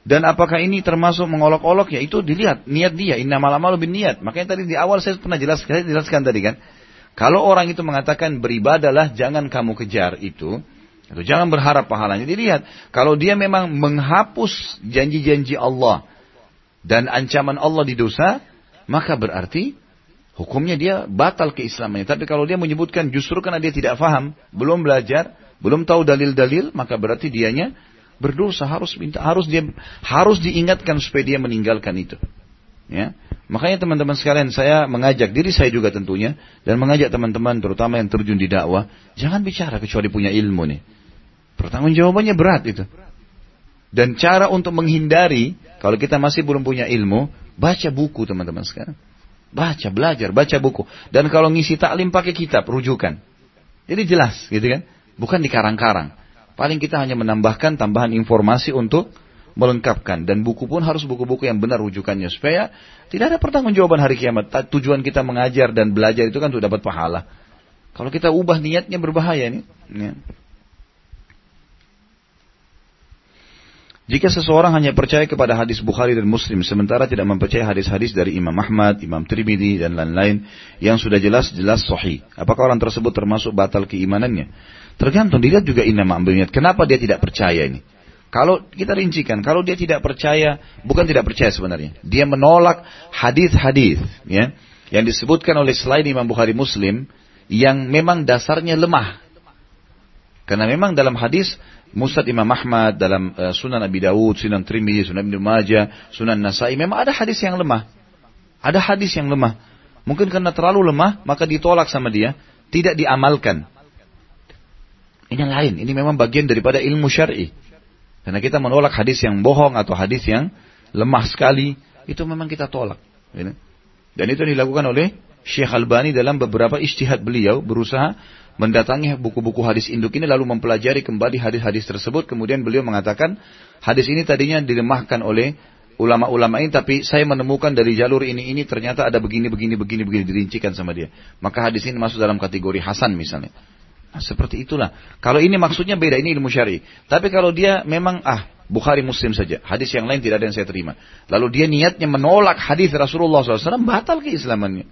Dan apakah ini termasuk mengolok-olok ya itu dilihat niat dia. Inna malam bin niat. Makanya tadi di awal saya pernah jelaskan, saya jelaskan tadi kan. Kalau orang itu mengatakan beribadalah jangan kamu kejar itu. Atau jangan berharap pahalanya. Dilihat. Kalau dia memang menghapus janji-janji Allah dan ancaman Allah di dosa, maka berarti hukumnya dia batal keislamannya. Tapi kalau dia menyebutkan justru karena dia tidak faham, belum belajar, belum tahu dalil-dalil, maka berarti dianya berdosa harus minta harus dia harus diingatkan supaya dia meninggalkan itu. Ya. Makanya teman-teman sekalian saya mengajak diri saya juga tentunya dan mengajak teman-teman terutama yang terjun di dakwah, jangan bicara kecuali punya ilmu nih. Pertanggungjawabannya berat itu. Dan cara untuk menghindari, kalau kita masih belum punya ilmu, baca buku teman-teman sekarang. Baca, belajar, baca buku. Dan kalau ngisi taklim pakai kitab, rujukan. Jadi jelas gitu kan. Bukan di karang-karang. Paling kita hanya menambahkan tambahan informasi untuk melengkapkan. Dan buku pun harus buku-buku yang benar rujukannya. Supaya tidak ada pertanggungjawaban hari kiamat. Tujuan kita mengajar dan belajar itu kan untuk dapat pahala. Kalau kita ubah niatnya berbahaya nih. Ya. Jika seseorang hanya percaya kepada hadis Bukhari dan Muslim sementara tidak mempercayai hadis-hadis dari Imam Ahmad, Imam Tirmidzi dan lain-lain yang sudah jelas-jelas sahih, apakah orang tersebut termasuk batal keimanannya? Tergantung dilihat juga inna niat. Kenapa dia tidak percaya ini? Kalau kita rincikan, kalau dia tidak percaya, bukan tidak percaya sebenarnya, dia menolak hadis-hadis ya yang disebutkan oleh selain Imam Bukhari Muslim yang memang dasarnya lemah. Karena memang dalam hadis Musnad Imam Ahmad dalam uh, Sunan Abi Dawud, Sunan Trimidi, Sunan Ibnu Majah, Sunan Nasai memang ada hadis yang lemah. Ada hadis yang lemah. Mungkin karena terlalu lemah maka ditolak sama dia, tidak diamalkan. Ini yang lain, ini memang bagian daripada ilmu syar'i. Karena kita menolak hadis yang bohong atau hadis yang lemah sekali, itu memang kita tolak. Dan itu dilakukan oleh Syekh Albani dalam beberapa istihad beliau berusaha mendatangi buku-buku hadis induk ini lalu mempelajari kembali hadis-hadis tersebut. Kemudian beliau mengatakan hadis ini tadinya dilemahkan oleh ulama-ulama ini tapi saya menemukan dari jalur ini ini ternyata ada begini begini begini begini dirincikan sama dia. Maka hadis ini masuk dalam kategori hasan misalnya. Nah, seperti itulah. Kalau ini maksudnya beda, ini ilmu syari. Tapi kalau dia memang ah Bukhari Muslim saja, hadis yang lain tidak ada yang saya terima. Lalu dia niatnya menolak hadis Rasulullah SAW, batal keislamannya.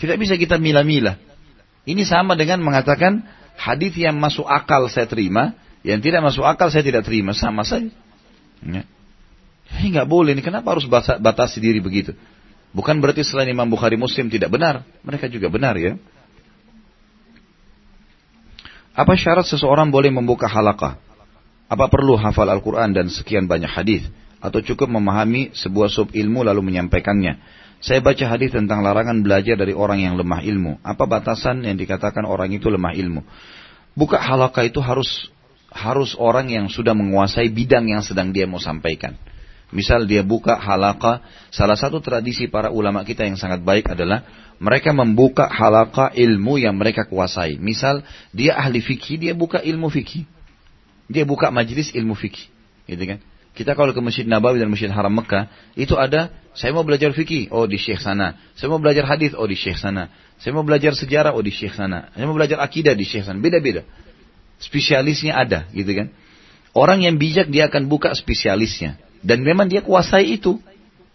Tidak bisa kita milah-milah. Ini sama dengan mengatakan hadis yang masuk akal saya terima, yang tidak masuk akal saya tidak terima, sama saja. Ya. Nggak boleh, ini kenapa harus batasi diri begitu? Bukan berarti selain Imam Bukhari Muslim tidak benar, mereka juga benar ya. Apa syarat seseorang boleh membuka halakah? Apa perlu hafal Al-Quran dan sekian banyak hadis? Atau cukup memahami sebuah sub ilmu lalu menyampaikannya? Saya baca hadis tentang larangan belajar dari orang yang lemah ilmu. Apa batasan yang dikatakan orang itu lemah ilmu? Buka halakah itu harus harus orang yang sudah menguasai bidang yang sedang dia mau sampaikan. Misal dia buka halaka, salah satu tradisi para ulama kita yang sangat baik adalah mereka membuka halaka ilmu yang mereka kuasai. Misal dia ahli fikih, dia buka ilmu fikih. Dia buka majelis ilmu fikih. Gitu kan? Kita kalau ke Masjid Nabawi dan Masjid Haram Mekah, itu ada, saya mau belajar fikih, oh di syekh sana. Saya mau belajar hadis, oh di syekh sana. Saya mau belajar sejarah, oh di syekh sana. Saya mau belajar akidah di syekh sana. Beda-beda. Spesialisnya ada, gitu kan. Orang yang bijak dia akan buka spesialisnya. Dan memang dia kuasai itu.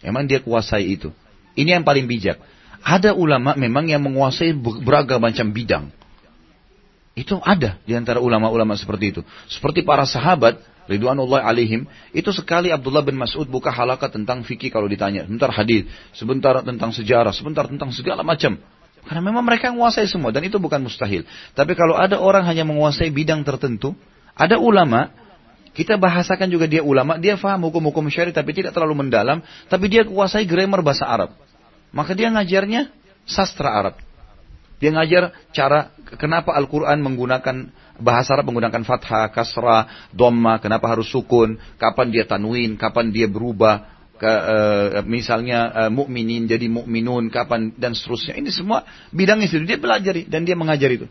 Memang dia kuasai itu. Ini yang paling bijak. Ada ulama memang yang menguasai beragam macam bidang. Itu ada di antara ulama-ulama seperti itu. Seperti para sahabat, Ridwanullah alaihim, itu sekali Abdullah bin Mas'ud buka halakat tentang fikih kalau ditanya. Sebentar hadis, sebentar tentang sejarah, sebentar tentang segala macam. Karena memang mereka menguasai semua dan itu bukan mustahil. Tapi kalau ada orang hanya menguasai bidang tertentu, ada ulama kita bahasakan juga dia ulama, dia faham hukum-hukum syari tapi tidak terlalu mendalam, tapi dia kuasai grammar bahasa Arab. Maka dia ngajarnya sastra Arab. Dia ngajar cara kenapa Al-Quran menggunakan bahasa Arab menggunakan fathah, kasrah, dhamma, kenapa harus sukun, kapan dia tanwin, kapan dia berubah, ke, uh, misalnya uh, mukminin jadi mukminun, kapan dan seterusnya. Ini semua bidangnya itu dia pelajari dan dia mengajar itu.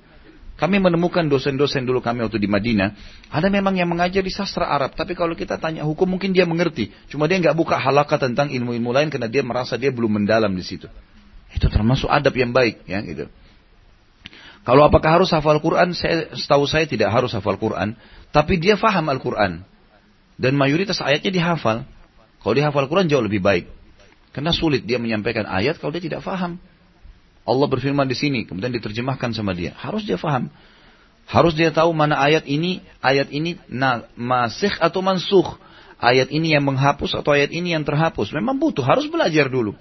Kami menemukan dosen-dosen dulu kami waktu di Madinah, ada memang yang mengajar di sastra Arab, tapi kalau kita tanya hukum mungkin dia mengerti, cuma dia nggak buka halaka tentang ilmu-ilmu lain karena dia merasa dia belum mendalam di situ. Itu termasuk adab yang baik, ya gitu. Kalau apakah harus hafal Quran? Saya setahu saya tidak harus hafal Quran, tapi dia faham Al-Quran dan mayoritas ayatnya dihafal. Kalau dia hafal Quran jauh lebih baik, karena sulit dia menyampaikan ayat kalau dia tidak faham. Allah berfirman di sini, kemudian diterjemahkan sama dia. Harus dia faham. Harus dia tahu mana ayat ini, ayat ini na, masih atau mansuh. Ayat ini yang menghapus atau ayat ini yang terhapus. Memang butuh, harus belajar dulu.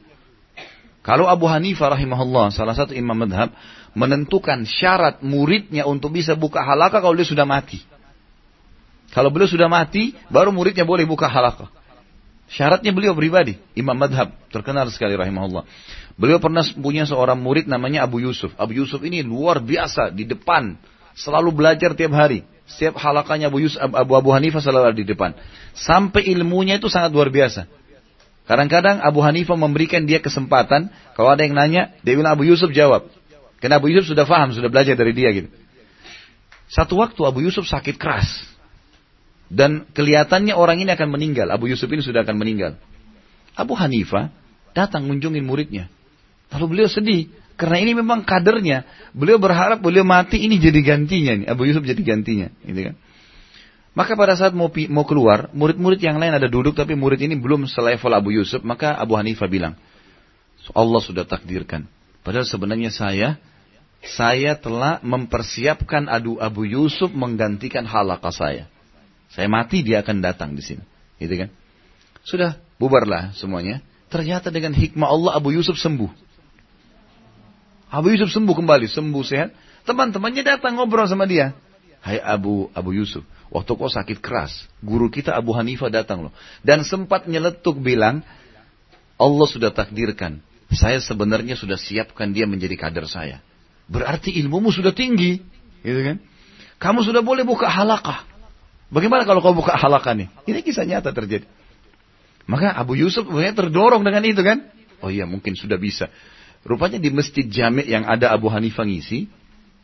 Kalau Abu Hanifah rahimahullah, salah satu imam madhab, menentukan syarat muridnya untuk bisa buka halakah kalau dia sudah mati. Kalau beliau sudah mati, baru muridnya boleh buka halakah. Syaratnya beliau pribadi, imam madhab, terkenal sekali rahimahullah. Beliau pernah punya seorang murid namanya Abu Yusuf. Abu Yusuf ini luar biasa di depan. Selalu belajar tiap hari. Setiap halakanya Abu Yusuf, Abu Abu Hanifah selalu ada di depan. Sampai ilmunya itu sangat luar biasa. Kadang-kadang Abu Hanifah memberikan dia kesempatan. Kalau ada yang nanya, dia bilang Abu Yusuf jawab. Karena Abu Yusuf sudah paham, sudah belajar dari dia gitu. Satu waktu Abu Yusuf sakit keras. Dan kelihatannya orang ini akan meninggal. Abu Yusuf ini sudah akan meninggal. Abu Hanifah datang mengunjungi muridnya. Lalu beliau sedih. Karena ini memang kadernya. Beliau berharap beliau mati ini jadi gantinya nih. Abu Yusuf jadi gantinya. Gitu kan. Maka pada saat mau, mau keluar, murid-murid yang lain ada duduk tapi murid ini belum selevel Abu Yusuf. Maka Abu Hanifah bilang, Allah sudah takdirkan. Padahal sebenarnya saya, saya telah mempersiapkan Adu Abu Yusuf menggantikan halakah saya. Saya mati dia akan datang di sini. Gitu kan. Sudah bubarlah semuanya. Ternyata dengan hikmah Allah Abu Yusuf sembuh. Abu Yusuf sembuh kembali, sembuh sehat. Teman-temannya datang ngobrol sama dia. Hai Abu Abu Yusuf, waktu kau sakit keras, guru kita Abu Hanifah datang loh. Dan sempat nyeletuk bilang, Allah sudah takdirkan. Saya sebenarnya sudah siapkan dia menjadi kader saya. Berarti ilmumu sudah tinggi. Gitu kan? Kamu sudah boleh buka halakah. Bagaimana kalau kau buka halakah nih? Ini kisah nyata terjadi. Maka Abu Yusuf terdorong dengan itu kan. Oh iya mungkin sudah bisa. Rupanya di masjid jami yang ada Abu Hanifah ngisi,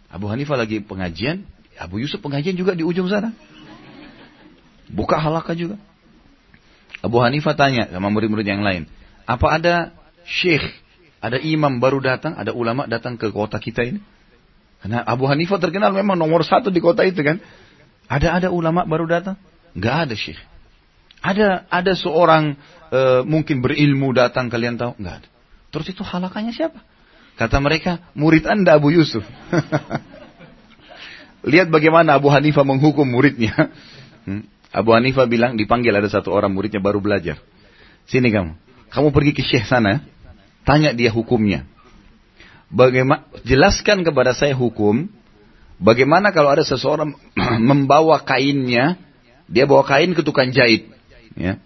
Abu Hanifah lagi pengajian, Abu Yusuf pengajian juga di ujung sana. Buka halakah juga. Abu Hanifah tanya sama murid-murid yang lain, apa ada syekh, ada imam baru datang, ada ulama datang ke kota kita ini? Karena Abu Hanifah terkenal memang nomor satu di kota itu kan. Ada ada ulama baru datang? Gak ada syekh. Ada ada seorang e, mungkin berilmu datang kalian tahu? Enggak ada. Terus itu halakannya siapa? Kata mereka, murid anda Abu Yusuf. <laughs> Lihat bagaimana Abu Hanifah menghukum muridnya. <laughs> Hmm. Abu Hanifah bilang, dipanggil ada satu orang muridnya baru belajar. Sini kamu. Kamu pergi ke syekh sana, tanya dia hukumnya. Bagaimana, jelaskan kepada saya hukum, bagaimana kalau ada seseorang <clears throat> membawa kainnya, dia bawa kain ke tukang jahit. Ya.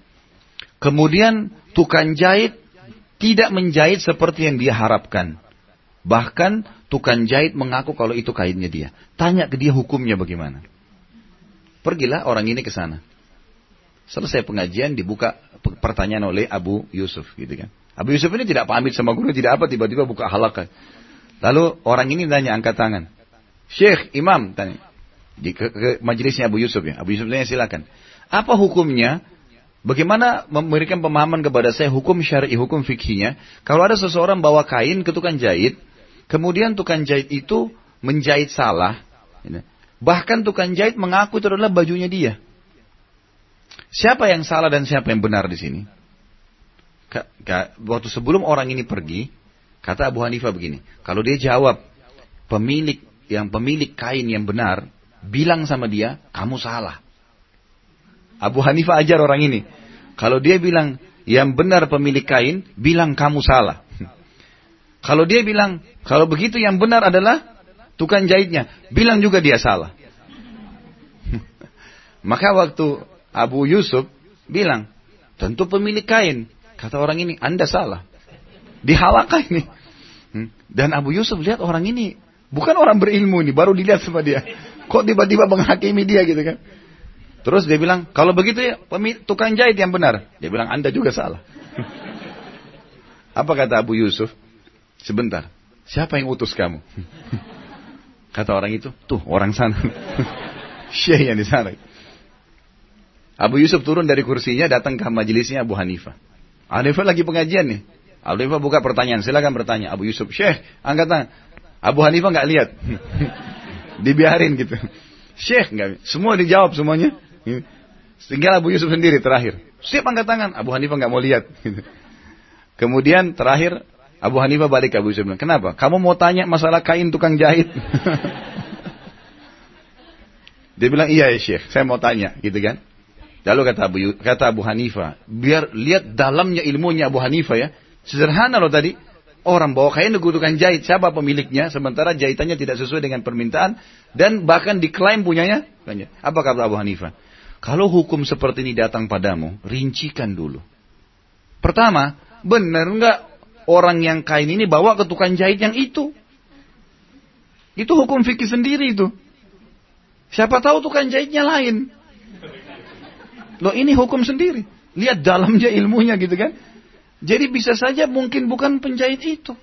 Kemudian tukang jahit tidak menjahit seperti yang dia harapkan. Bahkan tukang jahit mengaku kalau itu kainnya dia. Tanya ke dia hukumnya bagaimana. Pergilah orang ini ke sana. Selesai pengajian dibuka pertanyaan oleh Abu Yusuf gitu kan. Abu Yusuf ini tidak pamit sama guru, tidak apa tiba-tiba buka halakah. Lalu orang ini tanya angkat tangan. Syekh, imam tanya. Di ke, ke majelisnya Abu Yusuf ya. Abu Yusuf tanya silakan. Apa hukumnya Bagaimana memberikan pemahaman kepada saya hukum syar'i, hukum fikihnya? Kalau ada seseorang bawa kain ke tukang jahit, kemudian tukang jahit itu menjahit salah, bahkan tukang jahit mengaku itu adalah bajunya dia. Siapa yang salah dan siapa yang benar di sini? Waktu sebelum orang ini pergi, kata Abu Hanifah begini, kalau dia jawab pemilik yang pemilik kain yang benar, bilang sama dia, kamu salah. Abu Hanifah ajar orang ini. Kalau dia bilang yang benar pemilik kain, bilang kamu salah. <laughs> Kalau dia bilang, kalau begitu yang benar adalah tukang jahitnya, bilang juga dia salah. <laughs> Maka waktu Abu Yusuf bilang, tentu pemilik kain. Kata orang ini, anda salah. Dihalakah ini. Hmm. Dan Abu Yusuf lihat orang ini, bukan orang berilmu ini, baru dilihat sama dia. Kok tiba-tiba menghakimi dia gitu kan. Terus dia bilang, kalau begitu ya tukang jahit yang benar. Dia bilang, anda juga salah. <laughs> Apa kata Abu Yusuf? Sebentar, siapa yang utus kamu? <laughs> kata orang itu, tuh orang sana. <laughs> Syekh yang di sana. Abu Yusuf turun dari kursinya, datang ke majelisnya Abu Hanifah. Hanifah lagi pengajian nih. Hanifah buka pertanyaan, silakan bertanya. Abu Yusuf, Syekh, angkat tangan. Abu Hanifah nggak lihat. <laughs> Dibiarin gitu. Syekh nggak, semua dijawab semuanya. Tinggal Abu Yusuf sendiri terakhir. Siap angkat tangan. Abu Hanifah nggak mau lihat. <laughs> Kemudian terakhir Abu Hanifah balik ke Abu Yusuf bilang, kenapa? Kamu mau tanya masalah kain tukang jahit? <laughs> Dia bilang, iya ya Syekh, saya mau tanya, gitu kan? Lalu kata Abu, kata Abu Hanifah, biar lihat dalamnya ilmunya Abu Hanifah ya. Sederhana loh tadi, orang bawa kain ke tukang jahit, siapa pemiliknya, sementara jahitannya tidak sesuai dengan permintaan, dan bahkan diklaim punyanya. Apa kata Abu Hanifah? Kalau hukum seperti ini datang padamu, rincikan dulu. Pertama, benar nggak orang yang kain ini bawa ke tukang jahit yang itu? Itu hukum fikih sendiri itu. Siapa tahu tukang jahitnya lain. Loh ini hukum sendiri. Lihat dalamnya ilmunya gitu kan. Jadi bisa saja mungkin bukan penjahit itu.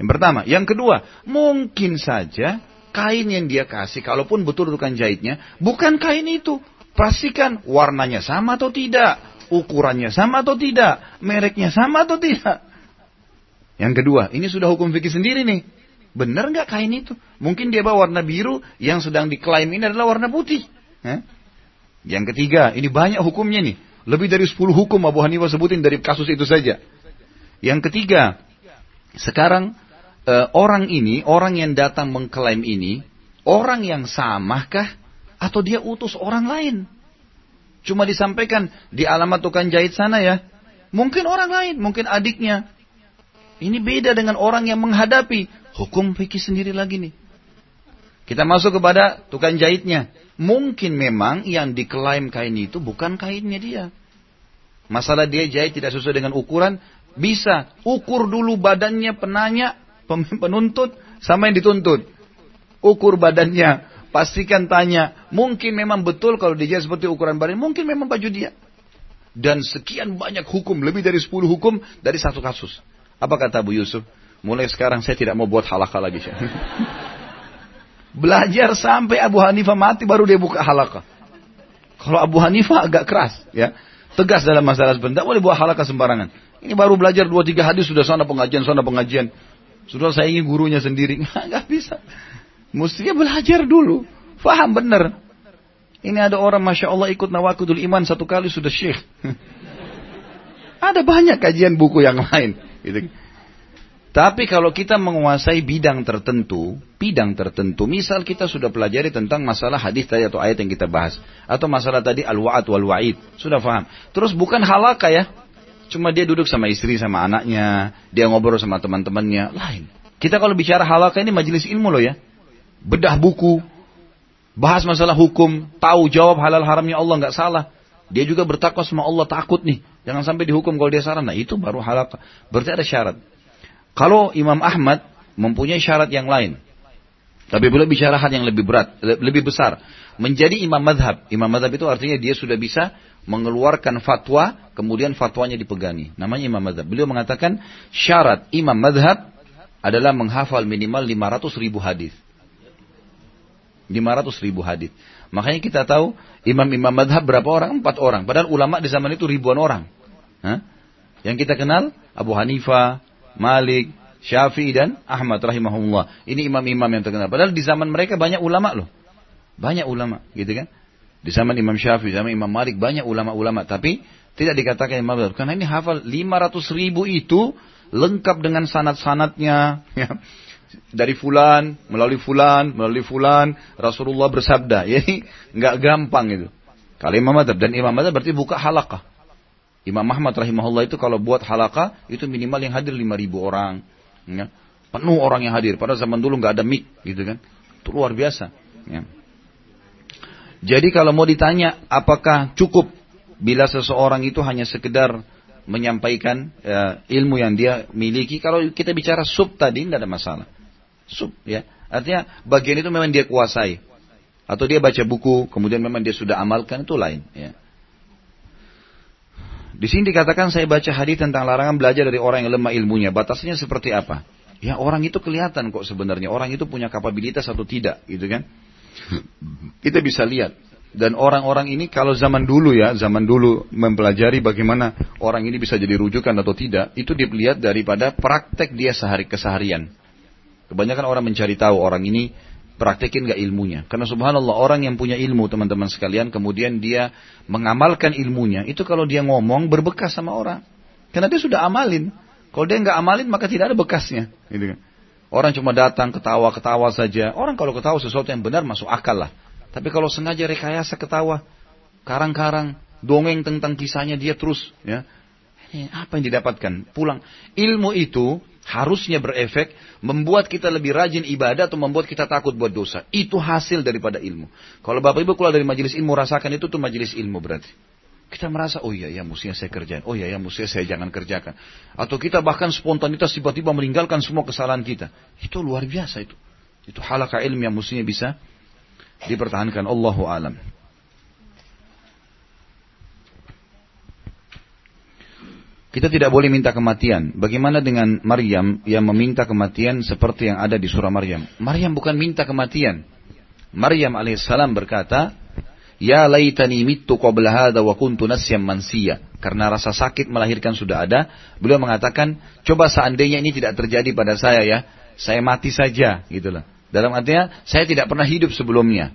Yang pertama. Yang kedua, mungkin saja kain yang dia kasih, kalaupun betul tukang jahitnya, bukan kain itu. Pastikan warnanya sama atau tidak, ukurannya sama atau tidak, mereknya sama atau tidak. Yang kedua, ini sudah hukum fikih sendiri nih. Benar nggak kain itu? Mungkin dia bawa warna biru yang sedang diklaim ini adalah warna putih. Eh? Yang ketiga, ini banyak hukumnya nih. Lebih dari 10 hukum Abu Hanifah sebutin dari kasus itu saja. Yang ketiga, sekarang eh, orang ini, orang yang datang mengklaim ini, orang yang samakah atau dia utus orang lain. Cuma disampaikan di alamat tukang jahit sana ya. Mungkin orang lain, mungkin adiknya. Ini beda dengan orang yang menghadapi hukum fikih sendiri lagi nih. Kita masuk kepada tukang jahitnya. Mungkin memang yang diklaim kain itu bukan kainnya dia. Masalah dia jahit tidak sesuai dengan ukuran, bisa ukur dulu badannya penanya, penuntut, sama yang dituntut. Ukur badannya, Pastikan tanya, mungkin memang betul kalau dia seperti ukuran badan, mungkin memang baju dia. Dan sekian banyak hukum, lebih dari 10 hukum dari satu kasus. Apa kata Abu Yusuf? Mulai sekarang saya tidak mau buat halakha lagi. <laughs> Belajar sampai Abu Hanifah mati baru dia buka halakah. Kalau Abu Hanifah agak keras, ya. Tegas dalam masalah seperti Tidak boleh buat halakah sembarangan. Ini baru belajar dua tiga hadis sudah sana pengajian, sana pengajian. Sudah saya ingin gurunya sendiri. <laughs> Nggak bisa. Mestinya belajar dulu. Faham benar. Ini ada orang Masya Allah ikut nawakudul iman satu kali sudah syekh. <laughs> ada banyak kajian buku yang lain. Gitu. Tapi kalau kita menguasai bidang tertentu, bidang tertentu, misal kita sudah pelajari tentang masalah hadis tadi atau ayat yang kita bahas, atau masalah tadi al-wa'ad wal-wa'id, sudah paham. Terus bukan halaka ya, cuma dia duduk sama istri sama anaknya, dia ngobrol sama teman-temannya, lain. Kita kalau bicara halaka ini majelis ilmu loh ya, bedah buku, bahas masalah hukum, tahu jawab halal haramnya Allah nggak salah. Dia juga bertakwa sama Allah takut nih, jangan sampai dihukum kalau dia salah. Nah itu baru halaka. Berarti ada syarat. Kalau Imam Ahmad mempunyai syarat yang lain, tapi beliau bicara hal yang lebih berat, lebih besar. Menjadi imam madhab. Imam madhab itu artinya dia sudah bisa mengeluarkan fatwa, kemudian fatwanya dipegangi. Namanya imam madhab. Beliau mengatakan syarat imam madhab adalah menghafal minimal 500 ribu hadis. 500 ribu hadis. Makanya kita tahu imam-imam madhab berapa orang? Empat orang. Padahal ulama di zaman itu ribuan orang. Hah? Yang kita kenal Abu Hanifah, Malik, Syafi'i dan Ahmad rahimahullah. Ini imam-imam yang terkenal. Padahal di zaman mereka banyak ulama loh. Banyak ulama, gitu kan? Di zaman Imam Syafi'i, zaman Imam Malik banyak ulama-ulama. Tapi tidak dikatakan imam besar. Karena ini hafal 500 ribu itu lengkap dengan sanat-sanatnya. <laughs> Ya. Dari fulan, melalui fulan, melalui fulan, Rasulullah bersabda. <laughs> Jadi nggak gampang itu. Kalau Imam Madhab. Dan Imam Madhab berarti buka halakah. Imam Ahmad rahimahullah itu kalau buat halaka itu minimal yang hadir 5000 orang. Ya. Penuh orang yang hadir. Pada zaman dulu nggak ada mic gitu kan. Itu luar biasa. Ya. Jadi kalau mau ditanya apakah cukup bila seseorang itu hanya sekedar menyampaikan ya, ilmu yang dia miliki. Kalau kita bicara sub tadi tidak ada masalah. Sub ya. Artinya bagian itu memang dia kuasai. Atau dia baca buku, kemudian memang dia sudah amalkan, itu lain. Ya. Di sini dikatakan saya baca hadis tentang larangan belajar dari orang yang lemah ilmunya. Batasnya seperti apa? Ya orang itu kelihatan kok sebenarnya. Orang itu punya kapabilitas atau tidak, gitu kan? Kita bisa lihat. Dan orang-orang ini kalau zaman dulu ya, zaman dulu mempelajari bagaimana orang ini bisa jadi rujukan atau tidak, itu dilihat daripada praktek dia sehari keseharian. Kebanyakan orang mencari tahu orang ini praktekin gak ilmunya. Karena subhanallah orang yang punya ilmu teman-teman sekalian kemudian dia mengamalkan ilmunya itu kalau dia ngomong berbekas sama orang. Karena dia sudah amalin. Kalau dia nggak amalin maka tidak ada bekasnya. Gitu kan. Orang cuma datang ketawa-ketawa saja. Orang kalau ketawa sesuatu yang benar masuk akal lah. Tapi kalau sengaja rekayasa ketawa, karang-karang, dongeng tentang kisahnya dia terus ya. Apa yang didapatkan? Pulang. Ilmu itu harusnya berefek membuat kita lebih rajin ibadah atau membuat kita takut buat dosa. Itu hasil daripada ilmu. Kalau Bapak Ibu keluar dari majelis ilmu rasakan itu tuh majelis ilmu berarti. Kita merasa, oh iya, ya mestinya saya kerjain. Oh iya, ya mestinya saya jangan kerjakan. Atau kita bahkan spontanitas tiba-tiba meninggalkan semua kesalahan kita. Itu luar biasa itu. Itu halakah ilmu yang mestinya bisa dipertahankan. Allahu alam. Kita tidak boleh minta kematian. Bagaimana dengan Maryam yang meminta kematian seperti yang ada di surah Maryam? Maryam bukan minta kematian. Maryam alaihissalam berkata, Ya laitani mittu qabla hadha wa kuntu nasyam mansiya. Karena rasa sakit melahirkan sudah ada, beliau mengatakan, coba seandainya ini tidak terjadi pada saya ya, saya mati saja, gitulah. Dalam artinya, saya tidak pernah hidup sebelumnya.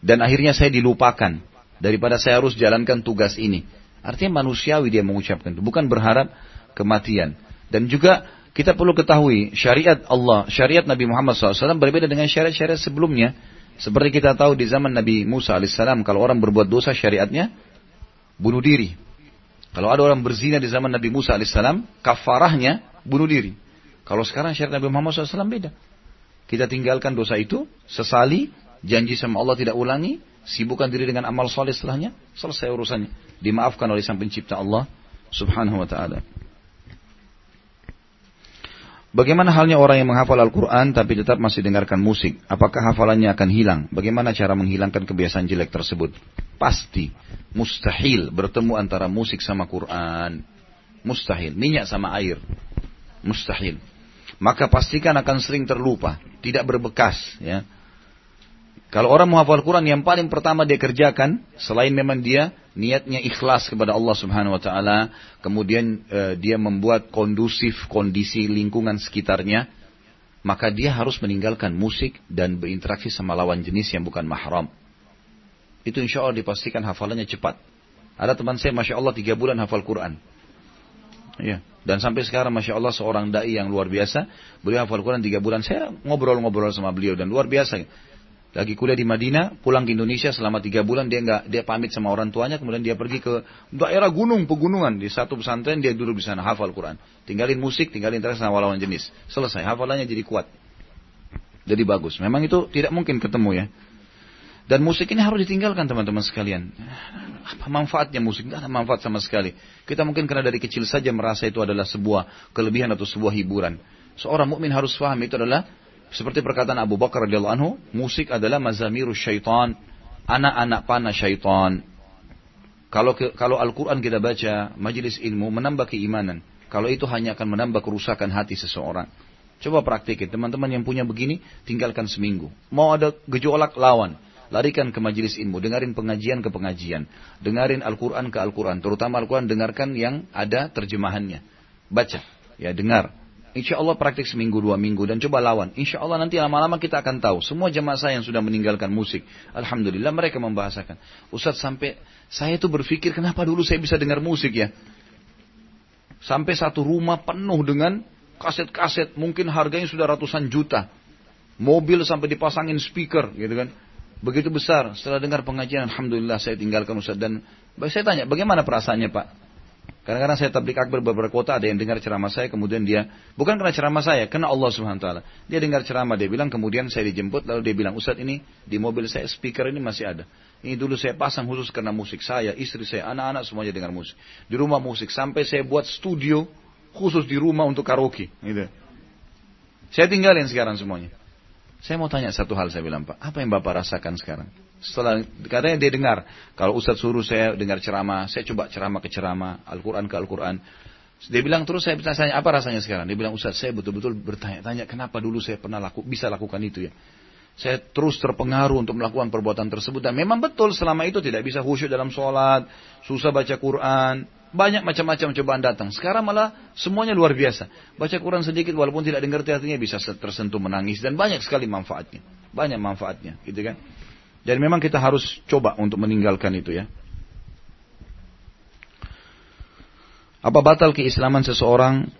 Dan akhirnya saya dilupakan. Daripada saya harus jalankan tugas ini. Artinya manusiawi dia mengucapkan itu, bukan berharap kematian. Dan juga kita perlu ketahui syariat Allah, syariat Nabi Muhammad SAW berbeda dengan syariat-syariat sebelumnya. Seperti kita tahu di zaman Nabi Musa alaihissalam, kalau orang berbuat dosa syariatnya bunuh diri. Kalau ada orang berzina di zaman Nabi Musa alaihissalam, kafarahnya bunuh diri. Kalau sekarang syariat Nabi Muhammad SAW beda. Kita tinggalkan dosa itu, sesali, janji sama Allah tidak ulangi, sibukkan diri dengan amal soleh setelahnya, selesai urusannya. Dimaafkan oleh sang pencipta Allah subhanahu wa ta'ala. Bagaimana halnya orang yang menghafal Al-Quran tapi tetap masih dengarkan musik? Apakah hafalannya akan hilang? Bagaimana cara menghilangkan kebiasaan jelek tersebut? Pasti, mustahil bertemu antara musik sama Quran. Mustahil. Minyak sama air. Mustahil. Maka pastikan akan sering terlupa. Tidak berbekas. ya Kalau orang menghafal Quran yang paling pertama dia kerjakan selain memang dia niatnya ikhlas kepada Allah Subhanahu wa taala, kemudian uh, dia membuat kondusif kondisi lingkungan sekitarnya, maka dia harus meninggalkan musik dan berinteraksi sama lawan jenis yang bukan mahram. Itu insya Allah dipastikan hafalannya cepat. Ada teman saya, masya Allah tiga bulan hafal Quran. Ya. Dan sampai sekarang Masya Allah seorang da'i yang luar biasa. Beliau hafal Quran tiga bulan. Saya ngobrol-ngobrol sama beliau dan luar biasa lagi kuliah di Madinah, pulang ke Indonesia selama tiga bulan dia nggak dia pamit sama orang tuanya, kemudian dia pergi ke daerah gunung pegunungan di satu pesantren dia duduk di sana hafal Quran, tinggalin musik, tinggalin interest sama lawan jenis, selesai hafalannya jadi kuat, jadi bagus. Memang itu tidak mungkin ketemu ya. Dan musik ini harus ditinggalkan teman-teman sekalian. Apa manfaatnya musik? Tidak ada manfaat sama sekali. Kita mungkin karena dari kecil saja merasa itu adalah sebuah kelebihan atau sebuah hiburan. Seorang mukmin harus paham itu adalah seperti perkataan Abu Bakar radhiyallahu anhu, musik adalah mazamiru syaitan, anak-anak panah syaitan. Kalau kalau Al-Quran kita baca, majelis ilmu menambah keimanan. Kalau itu hanya akan menambah kerusakan hati seseorang. Coba praktikin, teman-teman yang punya begini, tinggalkan seminggu. Mau ada gejolak, lawan. Larikan ke majelis ilmu, dengarin pengajian ke pengajian. Dengarin Al-Quran ke Al-Quran. Terutama Al-Quran, dengarkan yang ada terjemahannya. Baca, ya dengar. Insya Allah praktik seminggu dua minggu dan coba lawan. Insya Allah nanti lama-lama kita akan tahu. Semua jemaah saya yang sudah meninggalkan musik. Alhamdulillah mereka membahasakan. Ustaz sampai saya itu berpikir kenapa dulu saya bisa dengar musik ya. Sampai satu rumah penuh dengan kaset-kaset. Mungkin harganya sudah ratusan juta. Mobil sampai dipasangin speaker gitu kan. Begitu besar. Setelah dengar pengajian Alhamdulillah saya tinggalkan Ustaz. Dan saya tanya bagaimana perasaannya Pak? Kadang-kadang saya tablik akbar beberapa kota ada yang dengar ceramah saya kemudian dia bukan karena ceramah saya, karena Allah Subhanahu taala. Dia dengar ceramah dia bilang kemudian saya dijemput lalu dia bilang, "Ustaz ini di mobil saya speaker ini masih ada. Ini dulu saya pasang khusus karena musik saya, istri saya, anak-anak semuanya dengar musik. Di rumah musik sampai saya buat studio khusus di rumah untuk karaoke." Gitu. Saya tinggalin sekarang semuanya. Saya mau tanya satu hal saya bilang Pak, apa yang Bapak rasakan sekarang? Setelah katanya dia dengar, kalau Ustadz suruh saya dengar ceramah, saya coba ceramah ke ceramah, Al-Quran ke Al-Quran. Dia bilang terus saya tanya apa rasanya sekarang? Dia bilang Ustadz saya betul-betul bertanya-tanya kenapa dulu saya pernah laku, bisa lakukan itu ya. Saya terus terpengaruh untuk melakukan perbuatan tersebut dan memang betul selama itu tidak bisa khusyuk dalam sholat, susah baca Quran, banyak macam-macam cobaan datang. Sekarang malah semuanya luar biasa. Baca Quran sedikit walaupun tidak dengar artinya bisa tersentuh menangis dan banyak sekali manfaatnya. Banyak manfaatnya, gitu kan? Dan memang kita harus coba untuk meninggalkan itu ya. Apa batal keislaman seseorang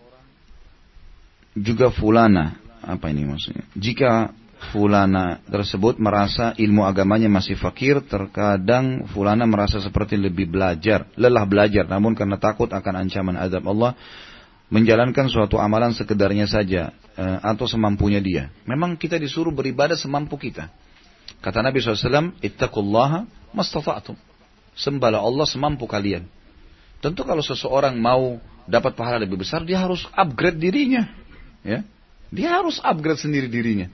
juga fulana? Apa ini maksudnya? Jika fulana tersebut merasa ilmu agamanya masih fakir, terkadang fulana merasa seperti lebih belajar, lelah belajar, namun karena takut akan ancaman azab Allah, menjalankan suatu amalan sekedarnya saja eh, atau semampunya dia. Memang kita disuruh beribadah semampu kita. Kata Nabi SAW, Ittaqullaha mastata'tum. Sembahlah Allah semampu kalian. Tentu kalau seseorang mau dapat pahala lebih besar, dia harus upgrade dirinya. Ya, Dia harus upgrade sendiri dirinya.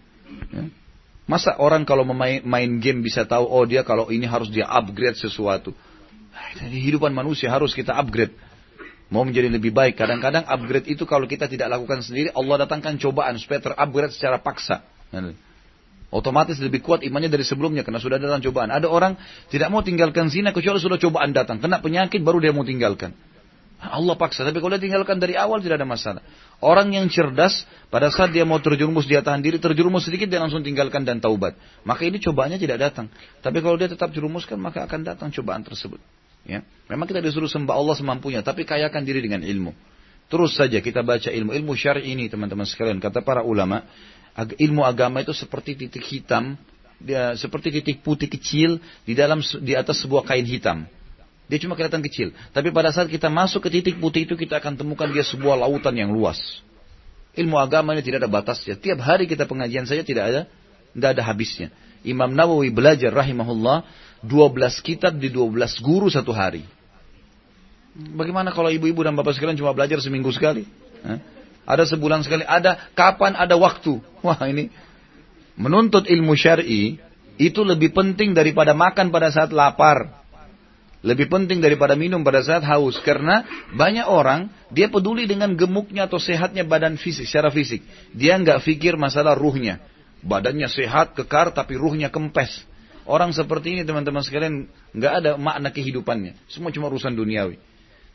Ya. Masa orang kalau memain main game bisa tahu, oh dia kalau ini harus dia upgrade sesuatu. Nah, hidupan manusia harus kita upgrade. Mau menjadi lebih baik. Kadang-kadang upgrade itu kalau kita tidak lakukan sendiri, Allah datangkan cobaan supaya terupgrade secara paksa. Otomatis lebih kuat imannya dari sebelumnya karena sudah datang cobaan. Ada orang tidak mau tinggalkan zina kecuali sudah cobaan datang. Kena penyakit baru dia mau tinggalkan. Allah paksa. Tapi kalau dia tinggalkan dari awal tidak ada masalah. Orang yang cerdas, pada saat dia mau terjerumus, dia tahan diri, terjerumus sedikit, dia langsung tinggalkan dan taubat. Maka ini cobaannya tidak datang. Tapi kalau dia tetap jerumuskan, maka akan datang cobaan tersebut. Ya, Memang kita disuruh sembah Allah semampunya, tapi kayakan diri dengan ilmu. Terus saja kita baca ilmu. Ilmu syari ini, teman-teman sekalian. Kata para ulama, ilmu agama itu seperti titik hitam, seperti titik putih kecil di dalam di atas sebuah kain hitam. Dia cuma kelihatan kecil. Tapi pada saat kita masuk ke titik putih itu kita akan temukan dia sebuah lautan yang luas. Ilmu agama ini tidak ada batasnya. Tiap hari kita pengajian saja tidak ada tidak ada habisnya. Imam Nawawi belajar rahimahullah 12 kitab di 12 guru satu hari. Bagaimana kalau ibu-ibu dan bapak sekalian cuma belajar seminggu sekali? Hah? Ada sebulan sekali, ada kapan ada waktu. Wah ini menuntut ilmu syar'i itu lebih penting daripada makan pada saat lapar. Lebih penting daripada minum pada saat haus. Karena banyak orang, dia peduli dengan gemuknya atau sehatnya badan fisik, secara fisik. Dia nggak pikir masalah ruhnya. badannya sehat, kekar, tapi ruhnya kempes. Orang seperti ini teman-teman sekalian nggak ada makna kehidupannya. Semua cuma urusan duniawi.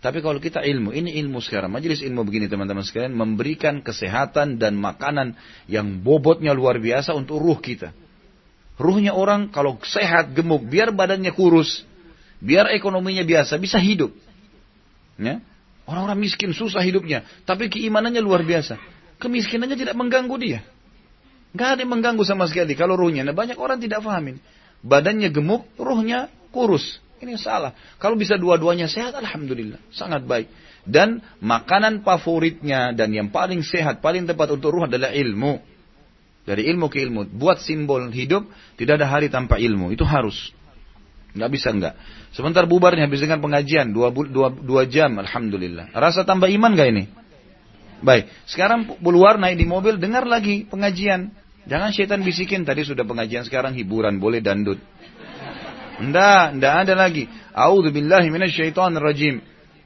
Tapi kalau kita ilmu, ini ilmu sekarang. Majelis ilmu begini teman-teman sekalian, memberikan kesehatan dan makanan yang bobotnya luar biasa untuk ruh kita. Ruhnya orang kalau sehat, gemuk, biar badannya kurus, biar ekonominya biasa, bisa hidup. Ya? Orang-orang miskin susah hidupnya, tapi keimanannya luar biasa. Kemiskinannya tidak mengganggu dia. Gak ada yang mengganggu sama sekali kalau ruhnya. Nah banyak orang tidak fahamin. Badannya gemuk, ruhnya kurus. Ini salah. Kalau bisa dua-duanya sehat, Alhamdulillah. Sangat baik. Dan makanan favoritnya dan yang paling sehat, paling tepat untuk ruh adalah ilmu. Dari ilmu ke ilmu. Buat simbol hidup, tidak ada hari tanpa ilmu. Itu harus. Nggak bisa enggak. Sebentar bubarnya habis dengan pengajian. Dua, dua, dua jam, Alhamdulillah. Rasa tambah iman gak ini? Baik. Sekarang keluar naik di mobil, dengar lagi pengajian. Jangan syaitan bisikin, tadi sudah pengajian, sekarang hiburan, boleh dandut. Ndak, ndak ada lagi. A'udzubillahi rajim.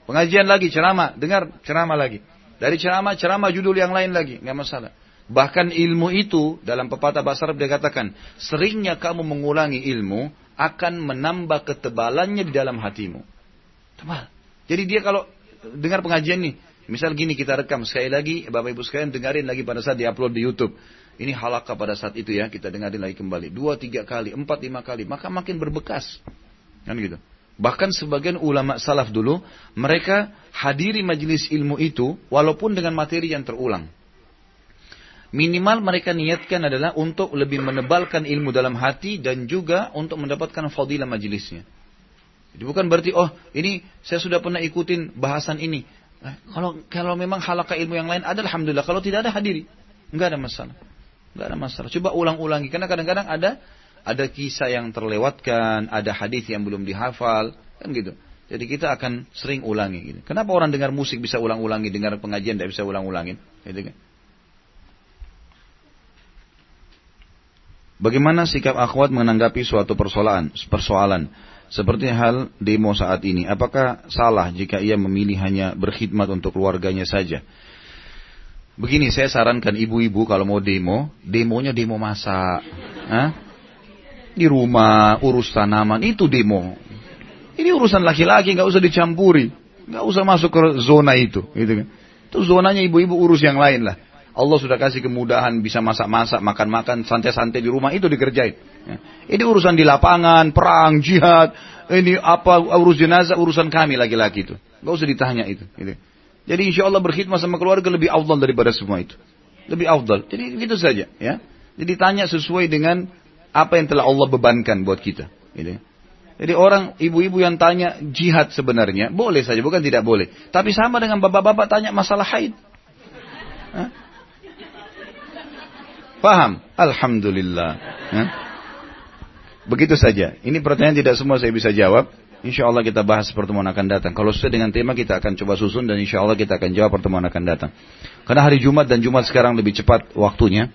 Pengajian lagi ceramah, dengar ceramah lagi. Dari ceramah, ceramah judul yang lain lagi, nggak masalah. Bahkan ilmu itu dalam pepatah bahasa Arab dia katakan, seringnya kamu mengulangi ilmu akan menambah ketebalannya di dalam hatimu. Tebal. Jadi dia kalau dengar pengajian nih, misal gini kita rekam sekali lagi, Bapak Ibu sekalian dengarin lagi pada saat diupload di YouTube. Ini halakah pada saat itu ya, kita dengarin lagi kembali. Dua, tiga kali, empat, lima kali. Maka makin berbekas. Kan gitu. Bahkan sebagian ulama salaf dulu, mereka hadiri majelis ilmu itu, walaupun dengan materi yang terulang. Minimal mereka niatkan adalah untuk lebih menebalkan ilmu dalam hati dan juga untuk mendapatkan fadilah majelisnya. Jadi bukan berarti oh ini saya sudah pernah ikutin bahasan ini. Eh, kalau kalau memang halakah ilmu yang lain ada alhamdulillah. Kalau tidak ada hadiri, enggak ada masalah. Nggak ada masalah. Coba ulang-ulangi. Karena kadang-kadang ada ada kisah yang terlewatkan, ada hadis yang belum dihafal, kan gitu. Jadi kita akan sering ulangi. Gitu. Kenapa orang dengar musik bisa ulang-ulangi, dengar pengajian tidak bisa ulang-ulangin? Gitu kan? Bagaimana sikap akhwat menanggapi suatu persoalan, persoalan seperti hal demo saat ini? Apakah salah jika ia memilih hanya berkhidmat untuk keluarganya saja? Begini saya sarankan ibu-ibu kalau mau demo, demonya demo masak. Hah? Di rumah, urus tanaman, itu demo. Ini urusan laki-laki, nggak usah dicampuri. nggak usah masuk ke zona itu. Gitu kan. Itu zonanya ibu-ibu urus yang lain lah. Allah sudah kasih kemudahan bisa masak-masak, makan-makan, santai-santai di rumah itu dikerjain. Ya. Ini urusan di lapangan, perang, jihad, ini apa urus jenazah urusan kami laki-laki itu. Gak usah ditanya itu. Gitu. Jadi insya Allah berkhidmat sama keluarga lebih afdal daripada semua itu. Lebih afdal. Jadi gitu saja. ya. Jadi tanya sesuai dengan apa yang telah Allah bebankan buat kita. Gitu. Jadi orang ibu-ibu yang tanya jihad sebenarnya boleh saja, bukan tidak boleh. Tapi sama dengan bapak-bapak tanya masalah haid. Hah? Paham? Alhamdulillah. Hah? Begitu saja. Ini pertanyaan tidak semua saya bisa jawab. Insya Allah kita bahas pertemuan akan datang. Kalau sesuai dengan tema kita akan coba susun dan insya Allah kita akan jawab pertemuan akan datang. Karena hari Jumat dan Jumat sekarang lebih cepat waktunya.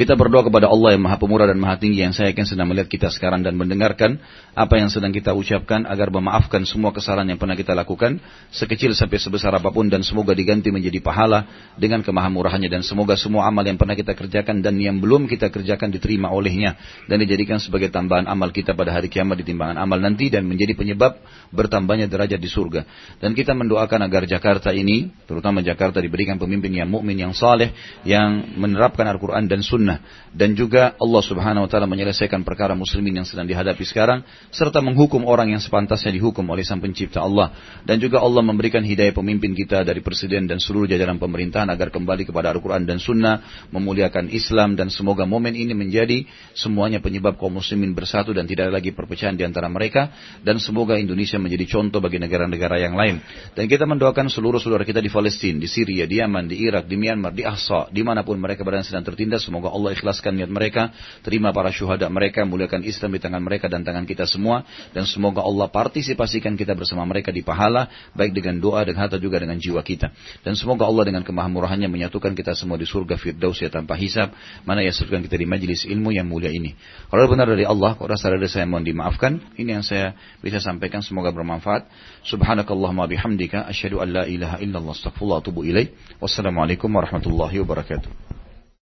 Kita berdoa kepada Allah yang maha pemurah dan maha tinggi yang saya yakin sedang melihat kita sekarang dan mendengarkan apa yang sedang kita ucapkan agar memaafkan semua kesalahan yang pernah kita lakukan sekecil sampai sebesar apa pun dan semoga diganti menjadi pahala dengan kemahamurahannya dan semoga semua amal yang pernah kita kerjakan dan yang belum kita kerjakan diterima olehnya dan dijadikan sebagai tambahan amal kita pada hari kiamat di timbangan amal nanti dan menjadi penyebab bertambahnya derajat di surga. Dan kita mendoakan agar Jakarta ini, terutama Jakarta diberikan pemimpin yang mukmin yang saleh, yang menerapkan Al-Quran dan Sunnah, persona. Dan juga Allah Subhanahu Wa Taala menyelesaikan perkara muslimin yang sedang dihadapi sekarang, serta menghukum orang yang sepantasnya dihukum oleh Sang Pencipta Allah. Dan juga Allah memberikan hidayah pemimpin kita dari presiden dan seluruh jajaran pemerintahan agar kembali kepada Al-Quran dan Sunnah, memuliakan Islam dan semoga momen ini menjadi semuanya penyebab kaum muslimin bersatu dan tidak ada lagi perpecahan di antara mereka dan semoga Indonesia menjadi contoh bagi negara-negara yang lain. Dan kita mendoakan seluruh saudara kita di Palestina, di Syria, di Yaman, di Irak, di Myanmar, di Ahsa, di mana pun mereka berada sedang tertindas, semoga Allah ikhlaskan niat mereka, terima para syuhada mereka, muliakan Islam di tangan mereka dan tangan kita semua, dan semoga Allah partisipasikan kita bersama mereka di pahala, baik dengan doa dan harta juga dengan jiwa kita. Dan semoga Allah dengan kemahamurahannya menyatukan kita semua di surga Firdaus ya tanpa hisab, mana ya surga kita di majlis ilmu yang mulia ini. Kalau benar dari Allah, kalau rasa dari saya mohon dimaafkan, ini yang saya bisa sampaikan, semoga bermanfaat. Subhanakallahumma bihamdika asyhadu an la ilaha illallah astaghfirullah wa atubu. Wassalamualaikum warahmatullahi wabarakatuh.